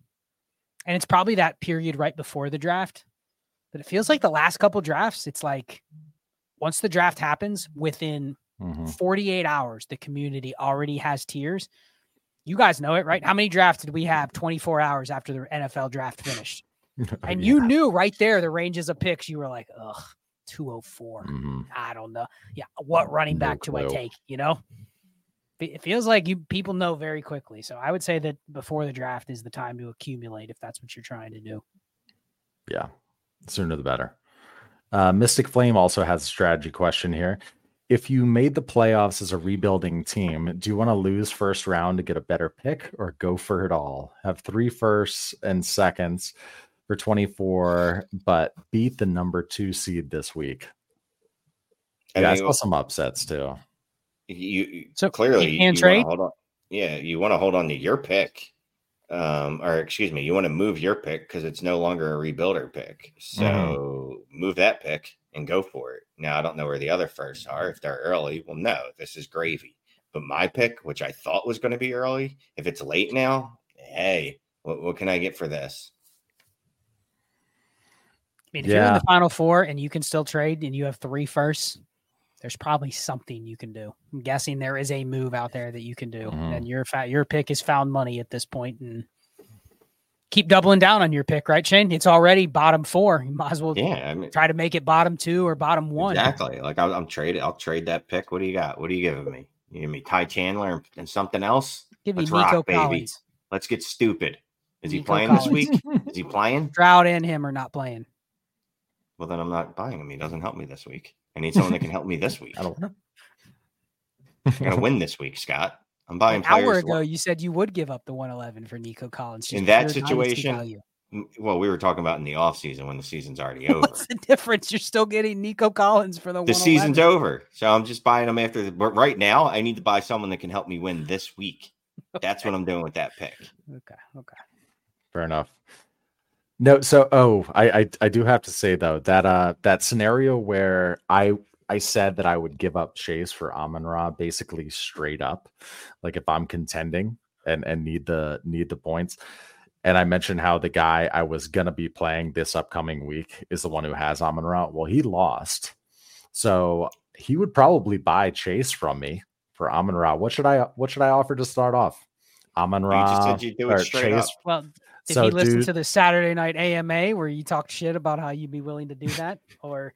and it's probably that period right before the draft. But it feels like the last couple drafts, it's like once the draft happens, within mm-hmm. 48 hours, the community already has tiers. You guys know it, right? How many drafts did we have 24 hours after the NFL draft finished? and yeah. you knew right there the ranges of picks. You were like, ugh, 204. Mm-hmm. I don't know. Yeah. What running back no do I take? You know? It feels like you people know very quickly. So I would say that before the draft is the time to accumulate if that's what you're trying to do. Yeah, sooner the better. Uh, Mystic Flame also has a strategy question here. If you made the playoffs as a rebuilding team, do you want to lose first round to get a better pick or go for it all? Have three firsts and seconds for 24, but beat the number two seed this week. yeah, I saw some upsets too you so clearly you, you trade. Hold on. Yeah, you want to hold on to your pick, um, or excuse me, you want to move your pick because it's no longer a rebuilder pick. So mm-hmm. move that pick and go for it. Now I don't know where the other firsts are. If they're early, well, no, this is gravy. But my pick, which I thought was going to be early, if it's late now, hey, what, what can I get for this? I mean, if yeah. you're in the final four and you can still trade and you have three firsts, there's probably something you can do. I'm guessing there is a move out there that you can do, mm-hmm. and your fa- your pick is found money at this point, and keep doubling down on your pick, right, Shane? It's already bottom four. You might as well, yeah, I mean, try to make it bottom two or bottom one. Exactly. Like I'm, I'm trading. I'll trade that pick. What do you got? What are you giving me? You give me Ty Chandler and something else? Give me Let's Nico rock, Collins. baby. Let's get stupid. Is Nico he playing Collins. this week? Is he playing? Drought and him are not playing. Well, then I'm not buying him. He doesn't help me this week. I need someone that can help me this week. I don't know. I'm gonna win this week, Scott. I'm buying. An hour ago, you said you would give up the 111 for Nico Collins. In that situation, well, we were talking about in the off season when the season's already over. What's the difference? You're still getting Nico Collins for the. The season's over, so I'm just buying them after. The, but right now, I need to buy someone that can help me win this week. Okay. That's what I'm doing with that pick. Okay. Okay. Fair enough. No, so oh, I, I I do have to say though that uh that scenario where I I said that I would give up Chase for Amon Ra basically straight up, like if I'm contending and and need the need the points. And I mentioned how the guy I was gonna be playing this upcoming week is the one who has Amon Ra. Well, he lost, so he would probably buy Chase from me for Amon Ra. What should I what should I offer to start off? Amon Ra. You just said you do it straight Chase. Up. Well, did so, he listen dude, to the Saturday night AMA where you talked shit about how you'd be willing to do that? or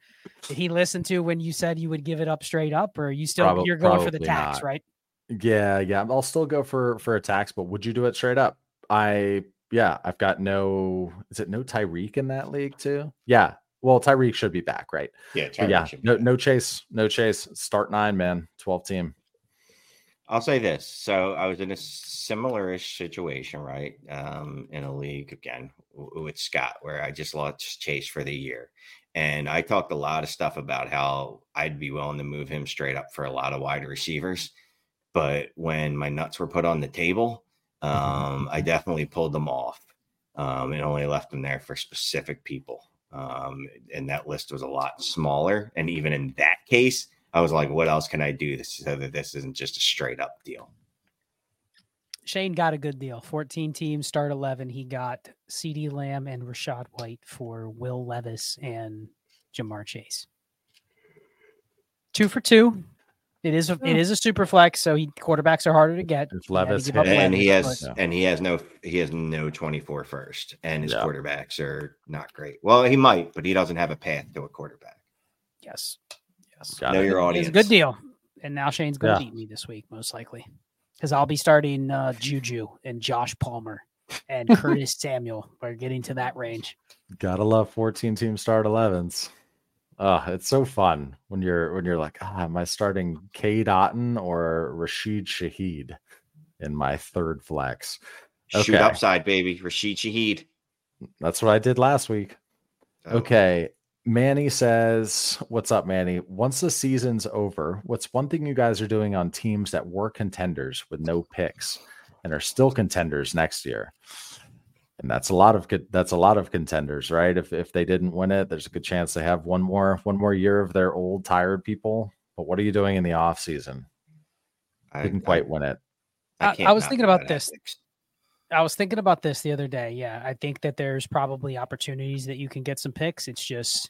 did he listen to when you said you would give it up straight up? Or you still probably, you're going for the tax, not. right? Yeah, yeah. I'll still go for for a tax, but would you do it straight up? I yeah, I've got no is it no Tyreek in that league too? Yeah. Well, Tyreek should be back, right? Yeah, yeah. No, no chase, no chase. Start nine, man. Twelve team. I'll say this. So I was in a similar-ish situation, right? Um, in a league again with Scott, where I just lost Chase for the year. And I talked a lot of stuff about how I'd be willing to move him straight up for a lot of wide receivers. But when my nuts were put on the table, mm-hmm. um, I definitely pulled them off um, and only left them there for specific people. Um, and that list was a lot smaller. And even in that case, I was like, what else can I do so that this isn't just a straight up deal? Shane got a good deal. 14 teams, start 11. He got CeeDee Lamb and Rachaad White for Will Levis and Ja'Marr Chase. Two for two. It is a, it is a super flex, so he quarterbacks are harder to get. It's Levis, and Levis, he has but, and he has no he has no 24 first, and his yeah. quarterbacks are not great. Well, he might, but he doesn't have a path to a quarterback. Yes, yes. Got know it. your audience. It's a good deal, and now Shane's going to yeah. beat me this week, most likely because I'll be starting uh, Juju and Josh Palmer. and Curtis Samuel. We're getting to that range. Gotta love 14 team start 11s. Oh, it's so fun when you're when you're like, ah, am I starting Cade Otton or Rashid Shaheed in my third flex? Shoot upside, baby. Rashid Shaheed. That's what I did last week. Oh. Okay. Manny says, What's up, Manny? Once the season's over, what's one thing you guys are doing on teams that were contenders with no picks and are still contenders next year? and that's a lot of that's a lot of contenders, right? If if they didn't win it, there's a good chance they have one more one more year of their old tired people. But what are you doing in the off season? I didn't quite I, win it. I, I was thinking about this. I was thinking about this the other day. Yeah, I think that there's probably opportunities that you can get some picks. It's just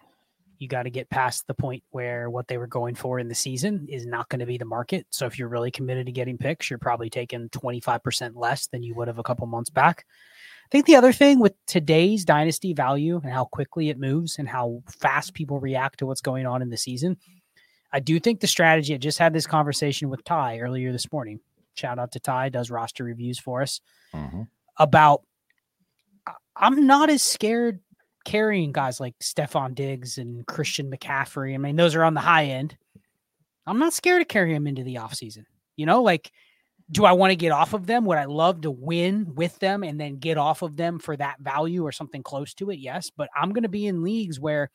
you got to get past the point where what they were going for in the season is not going to be the market. So if you're really committed to getting picks, you're probably taking 25% less than you would have a couple months back. I think the other thing with today's dynasty value and how quickly it moves and how fast people react to what's going on in the season, I do think the strategy. I just had this conversation with Ty earlier this morning. Shout out to Ty, does roster reviews for us mm-hmm. about. I'm not as scared carrying guys like Stefon Diggs and Christian McCaffrey. I mean, those are on the high end. I'm not scared to carry them into the offseason. You know, like do I want to get off of them? Would I love to win with them and then get off of them for that value or something close to it? Yes. But I'm going to be in leagues where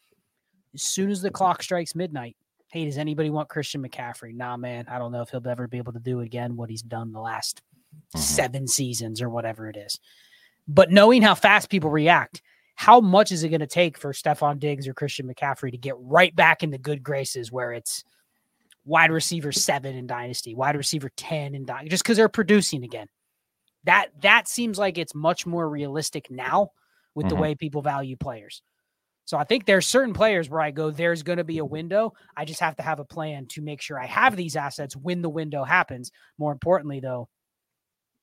as soon as the clock strikes midnight, hey, does anybody want Christian McCaffrey? Nah, man, I don't know if he'll ever be able to do again what he's done the last mm-hmm. seven seasons or whatever it is. But knowing how fast people react, how much is it going to take for Stefon Diggs or Christian McCaffrey to get right back in the good graces where it's – wide receiver seven in dynasty, wide receiver 10 in dynasty, just because they're producing again. That that seems like it's much more realistic now with mm-hmm. the way people value players. So I think there's certain players where I go, there's going to be a window. I just have to have a plan to make sure I have these assets when the window happens. More importantly, though,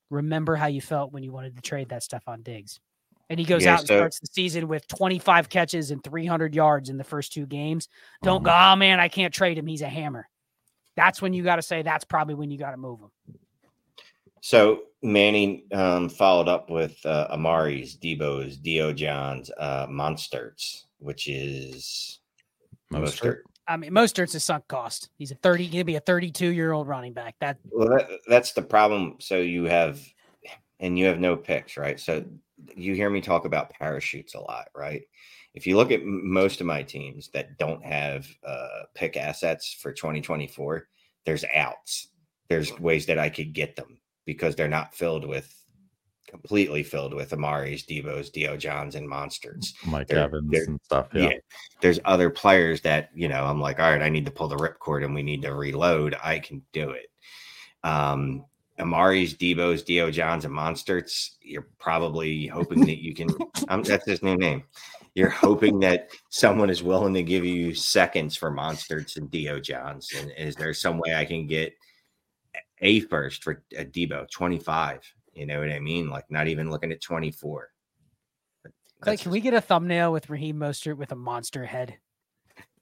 remember how you felt when you wanted to trade that Stefon Diggs. And he goes yeah, out and so, starts the season with 25 catches and 300 yards in the first two games. Don't mm-hmm. go, oh man, I can't trade him. He's a hammer that's when you got to say that's probably when you got to move him. So Manning um, followed up with uh, Amari's, Deebo's, Dio Johns, uh, Monsterts, which is Mostert. I mean, Mostert's a sunk cost. He's a 30, he'll be a 32 year old running back. That well, that, that's the problem. So you have, and you have no picks, right? So you hear me talk about parachutes a lot, right? if you look at most of my teams that don't have uh, pick assets for 2024, there's outs. There's ways that I could get them because they're not filled with completely filled with Amari's, Deebo's, Dio Johns, and monsters. Mike they're, Evans they're, and stuff. Yeah. yeah. There's other players that, you know, I'm like, all right, I need to pull the ripcord and we need to reload. I can do it. Um, Amari's, Debo's, Dio Johns, and Monsters, you're probably hoping that you can. Um, that's his new name you're hoping that someone is willing to give you seconds for monsters and Dio Johns. And is there some way I can get a first for a Deebo 25? You know what I mean? Like not even looking at 24. Like, can we get a thumbnail with Raheem Mostert with a monster head?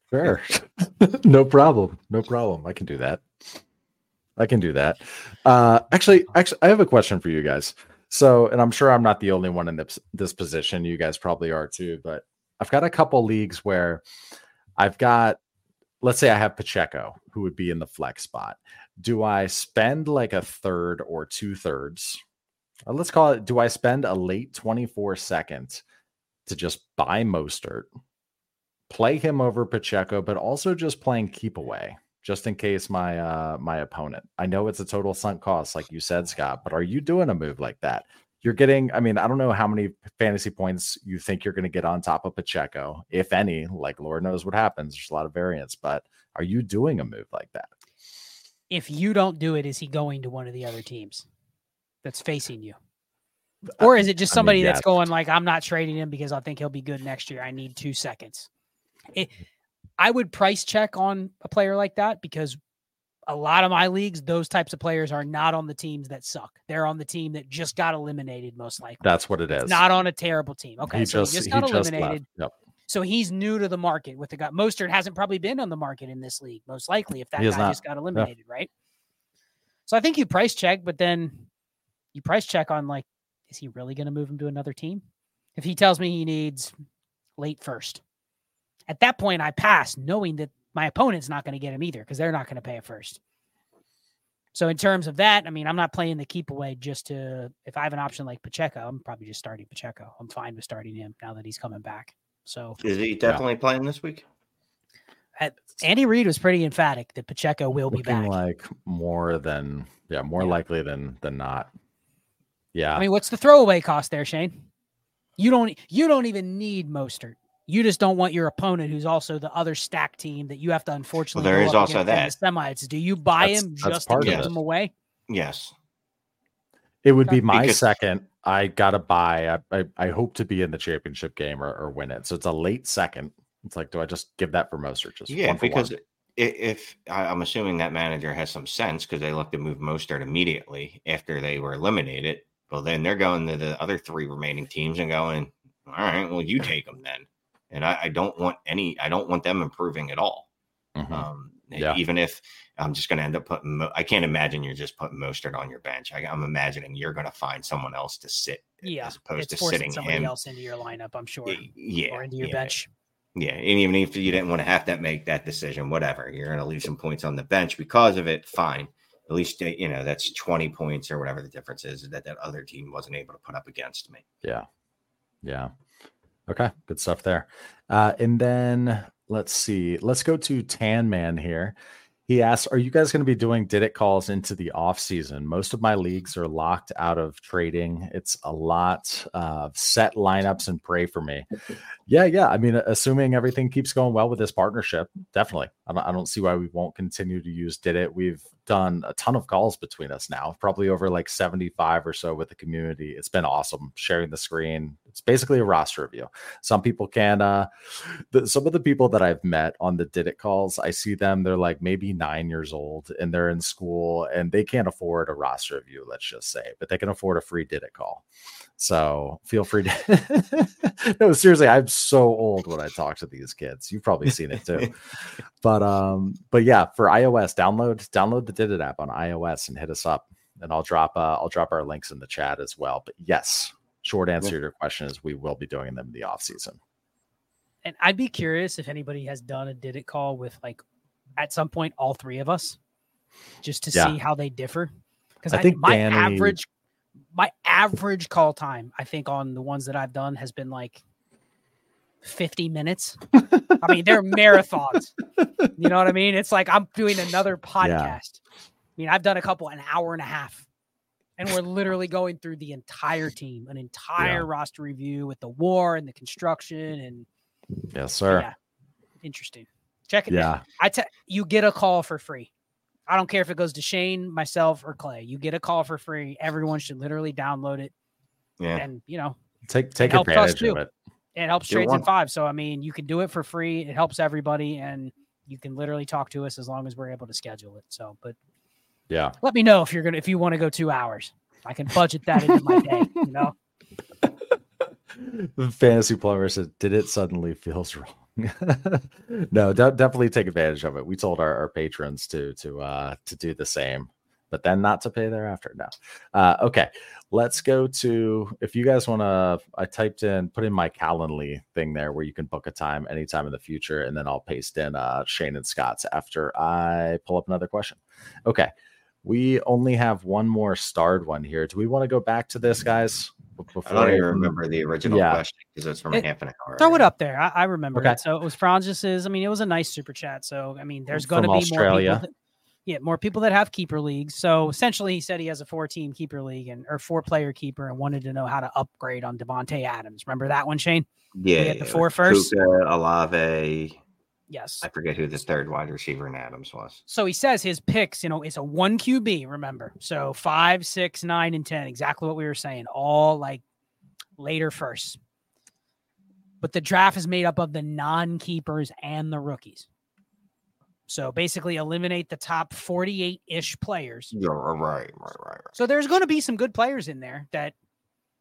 Sure. no problem. No problem. I can do that. I can do that. Uh, actually, actually, I have a question for you guys. So, and I'm sure I'm not the only one in this, this position. You guys probably are too, but I've got a couple leagues where I've got, let's say I have Pacheco, who would be in the flex spot. Do I spend like a third or two thirds? Uh, let's call it, do I spend a late 24 second to just buy Mostert, play him over Pacheco, but also just playing keep away? just in case my uh my opponent. I know it's a total sunk cost, like you said, Scott, but are you doing a move like that? You're getting, I mean, I don't know how many fantasy points you think you're going to get on top of Pacheco, if any. Like, Lord knows what happens. There's a lot of variance, but are you doing a move like that? If you don't do it, is he going to one of the other teams that's facing you? Or is it just somebody I mean, that's going like, I'm not trading him because I think he'll be good next year. I need two seconds. It, I would price check on a player like that because a lot of my leagues, those types of players are not on the teams that suck. They're on the team that just got eliminated, most likely. That's what it is. not on a terrible team. Okay, he so just, he just got he eliminated. Just yep. So he's new to the market with the guy. Mostert hasn't probably been on the market in this league, most likely, if that guy not. just got eliminated, yeah. right? So I think you price check, but then you price check on like is he really going to move him to another team? If he tells me he needs late first, at that point I pass, knowing that my opponent's not going to get him either because they're not going to pay a first. So in terms of that, I mean, I'm not playing the keep away just to if I have an option like Pacheco, I'm probably just starting Pacheco. I'm fine with starting him now that he's coming back. So is he definitely yeah. playing this week? At, Andy Reid was pretty emphatic that Pacheco will Looking be back. Like more than yeah, more yeah. likely than than not. Yeah. I mean, what's the throwaway cost there, Shane? You don't you don't even need Mostert. You just don't want your opponent, who's also the other stack team that you have to unfortunately. Well, there is also that the semis. Do you buy that's, him just to give him away? Yes. It would be my because, second. I gotta buy. I, I, I hope to be in the championship game or, or win it. So it's a late second. It's like, do I just give that for Mostert? Just yeah, because one? if, if I'm assuming that manager has some sense because they look to move Mostert immediately after they were eliminated. Well, then they're going to the other three remaining teams and going, all right, well, you take them then and I, I, don't want any. I don't want them improving at all. Mm-hmm. Um, yeah. Even if I'm just going to end up putting, I can't imagine you're just putting Mostert on your bench. I, am I'm imagining you're going to find someone else to sit, yeah, as opposed to sitting somebody him else into your lineup. I'm sure, yeah, or into your yeah. bench. Yeah, and even if you didn't want to have to make that decision, whatever, you're going to leave some points on the bench because of it. Fine, at least uh, you know that's 20 points or whatever the difference is that that other team wasn't able to put up against me. Yeah, yeah. Okay, good stuff there. Uh, and then let's see. Let's go to Tan Man here. He asks, "Are you guys going to be doing did it calls into the off season? Most of my leagues are locked out of trading. It's a lot of set lineups and pray for me." Yeah, yeah. I mean, assuming everything keeps going well with this partnership, definitely. I don't, I don't see why we won't continue to use did it. We've done a ton of calls between us now, probably over like 75 or so with the community. It's been awesome sharing the screen. It's basically a roster review. Some people can, uh, the, some of the people that I've met on the Did It calls, I see them, they're like maybe nine years old and they're in school and they can't afford a roster review, let's just say, but they can afford a free Did It call. So feel free to. no, seriously, I'm so old when I talk to these kids. You've probably seen it too. but um, but yeah, for iOS, download download the Did It app on iOS and hit us up, and I'll drop uh, I'll drop our links in the chat as well. But yes, short answer to your question is we will be doing them in the off season. And I'd be curious if anybody has done a Did It call with like at some point all three of us, just to yeah. see how they differ. Because I, I, think my Danny... average my average call time, I think, on the ones that I've done has been like 50 minutes. I mean, they're marathons. You know what I mean? It's like I'm doing another podcast. Yeah. I mean, I've done a couple an hour and a half. And we're literally going through the entire team, an entire yeah. roster review with the war and the construction and Yes, sir. Yeah. Interesting. Check it yeah. out. I tell you get a call for free. I don't care if it goes to Shane, myself, or Clay. You get a call for free. Everyone should literally download it. Yeah. And you know, take take it advantage of it. It helps trades in five. So I mean, you can do it for free. It helps everybody, and you can literally talk to us as long as we're able to schedule it. So, but yeah, let me know if you're gonna if you want to go two hours. I can budget that into my day. You know. Fantasy plumber said, "Did it suddenly feels wrong?" no, de- definitely take advantage of it. We told our, our patrons to to uh to do the same, but then not to pay thereafter. No. Uh, okay, let's go to if you guys want to. I typed in put in my Calendly thing there where you can book a time anytime in the future, and then I'll paste in uh Shane and Scott's after I pull up another question. Okay. We only have one more starred one here. Do we want to go back to this, guys? Before I don't even remember the original yeah. question because it's from it, a half an hour. Throw it up there. I, I remember okay. it. So it was Francis's. I mean, it was a nice super chat. So I mean, there's going to be Australia. more people. That, yeah, more people that have keeper leagues. So essentially, he said he has a four-team keeper league and or four-player keeper, and wanted to know how to upgrade on Davante Adams. Remember that one, Shane? Yeah, we had the four first. Puka, Olave. Yes. I forget who the third wide receiver in Adams was. So he says his picks, you know, it's a one QB, remember. So five, six, nine, and 10. Exactly what we were saying. All like later first. But the draft is made up of the non keepers and the rookies. So basically, eliminate the top 48 ish players. Yeah, right, right, right, right. So there's going to be some good players in there that,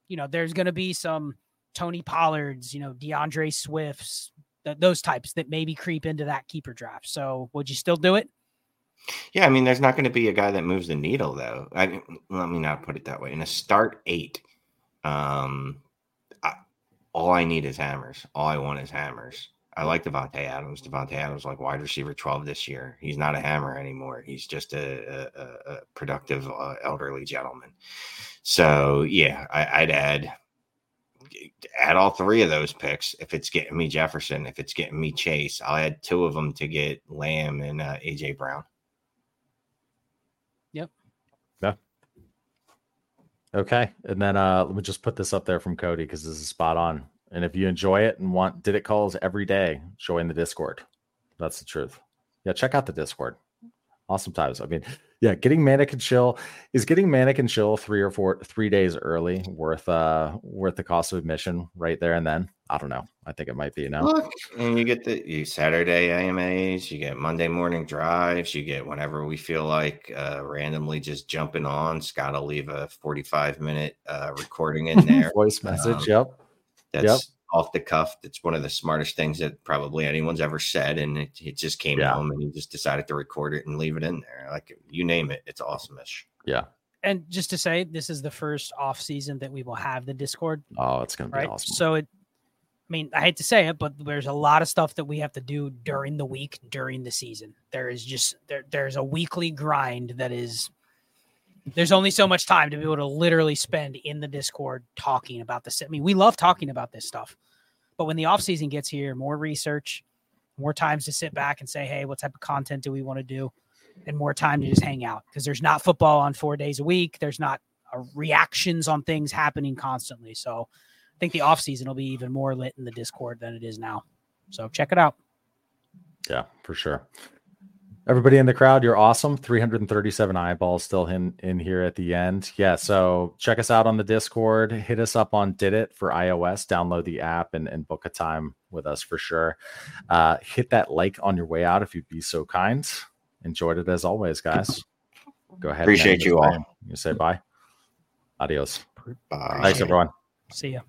you know, there's going to be some Tony Pollards, you know, D'Andre Swifts, th- those types that maybe creep into that keeper draft. So would you still do it? Yeah, I mean, there's not going to be a guy that moves the needle, though. I let me not put it that way. In a start eight, Um, I, all I need is hammers. All I want is hammers. I like Davante Adams. Davante Adams like wide receiver 12 this year. He's not a hammer anymore. He's just a, a, a productive uh, elderly gentleman. So yeah, I, would add add all three of those picks if it's getting me Jefferson. If it's getting me Chase, I'll add two of them to get Lamb and uh, AJ Brown. Yep. Yeah. Okay, and then uh, let me just put this up there from Cody because this is spot on. And if you enjoy it and want did it calls every day, join the Discord. That's the truth. Yeah, check out the Discord. Awesome times. I mean, yeah, getting manic and chill is getting manic and chill three or four three days early worth uh worth the cost of admission right there and then. I don't know. I think it might be, you know. Look, and you get the you Saturday AMAs, you get Monday morning drives, you get whenever we feel like uh randomly just jumping on. Scott will leave a 45 minute uh recording in there. Voice message. Um, yep. That's yep. Off the cuff. It's one of the smartest things that probably anyone's ever said. And it, it just came yeah. home and he just decided to record it and leave it in there. Like you name it, it's awesomish. Yeah. And just to say, this is the first off season that we will have the Discord. Oh, it's gonna be awesome. So it I mean, I hate to say it, but there's a lot of stuff that we have to do during the week, during the season. There is just there, there's a weekly grind that is there's only so much time to be able to literally spend in the Discord talking about this. I mean, we love talking about this stuff, but when the off season gets here, more research, more times to sit back and say, hey, what type of content do we want to do? And more time to just hang out because there's not football on four days a week. There's not uh, reactions on things happening constantly. So I think the off season will be even more lit in the Discord than it is now. So check it out. Yeah, for sure. Everybody in the crowd, you're awesome. 337 eyeballs still in, in here at the end. Yeah, so check us out on the Discord. Hit us up on Did It for iOS. Download the app and, and book a time with us for sure. Uh, hit that like on your way out if you'd be so kind. Enjoyed it as always, guys. Go ahead. Appreciate you all. You say bye. Adios. Bye. Thanks, everyone. See ya.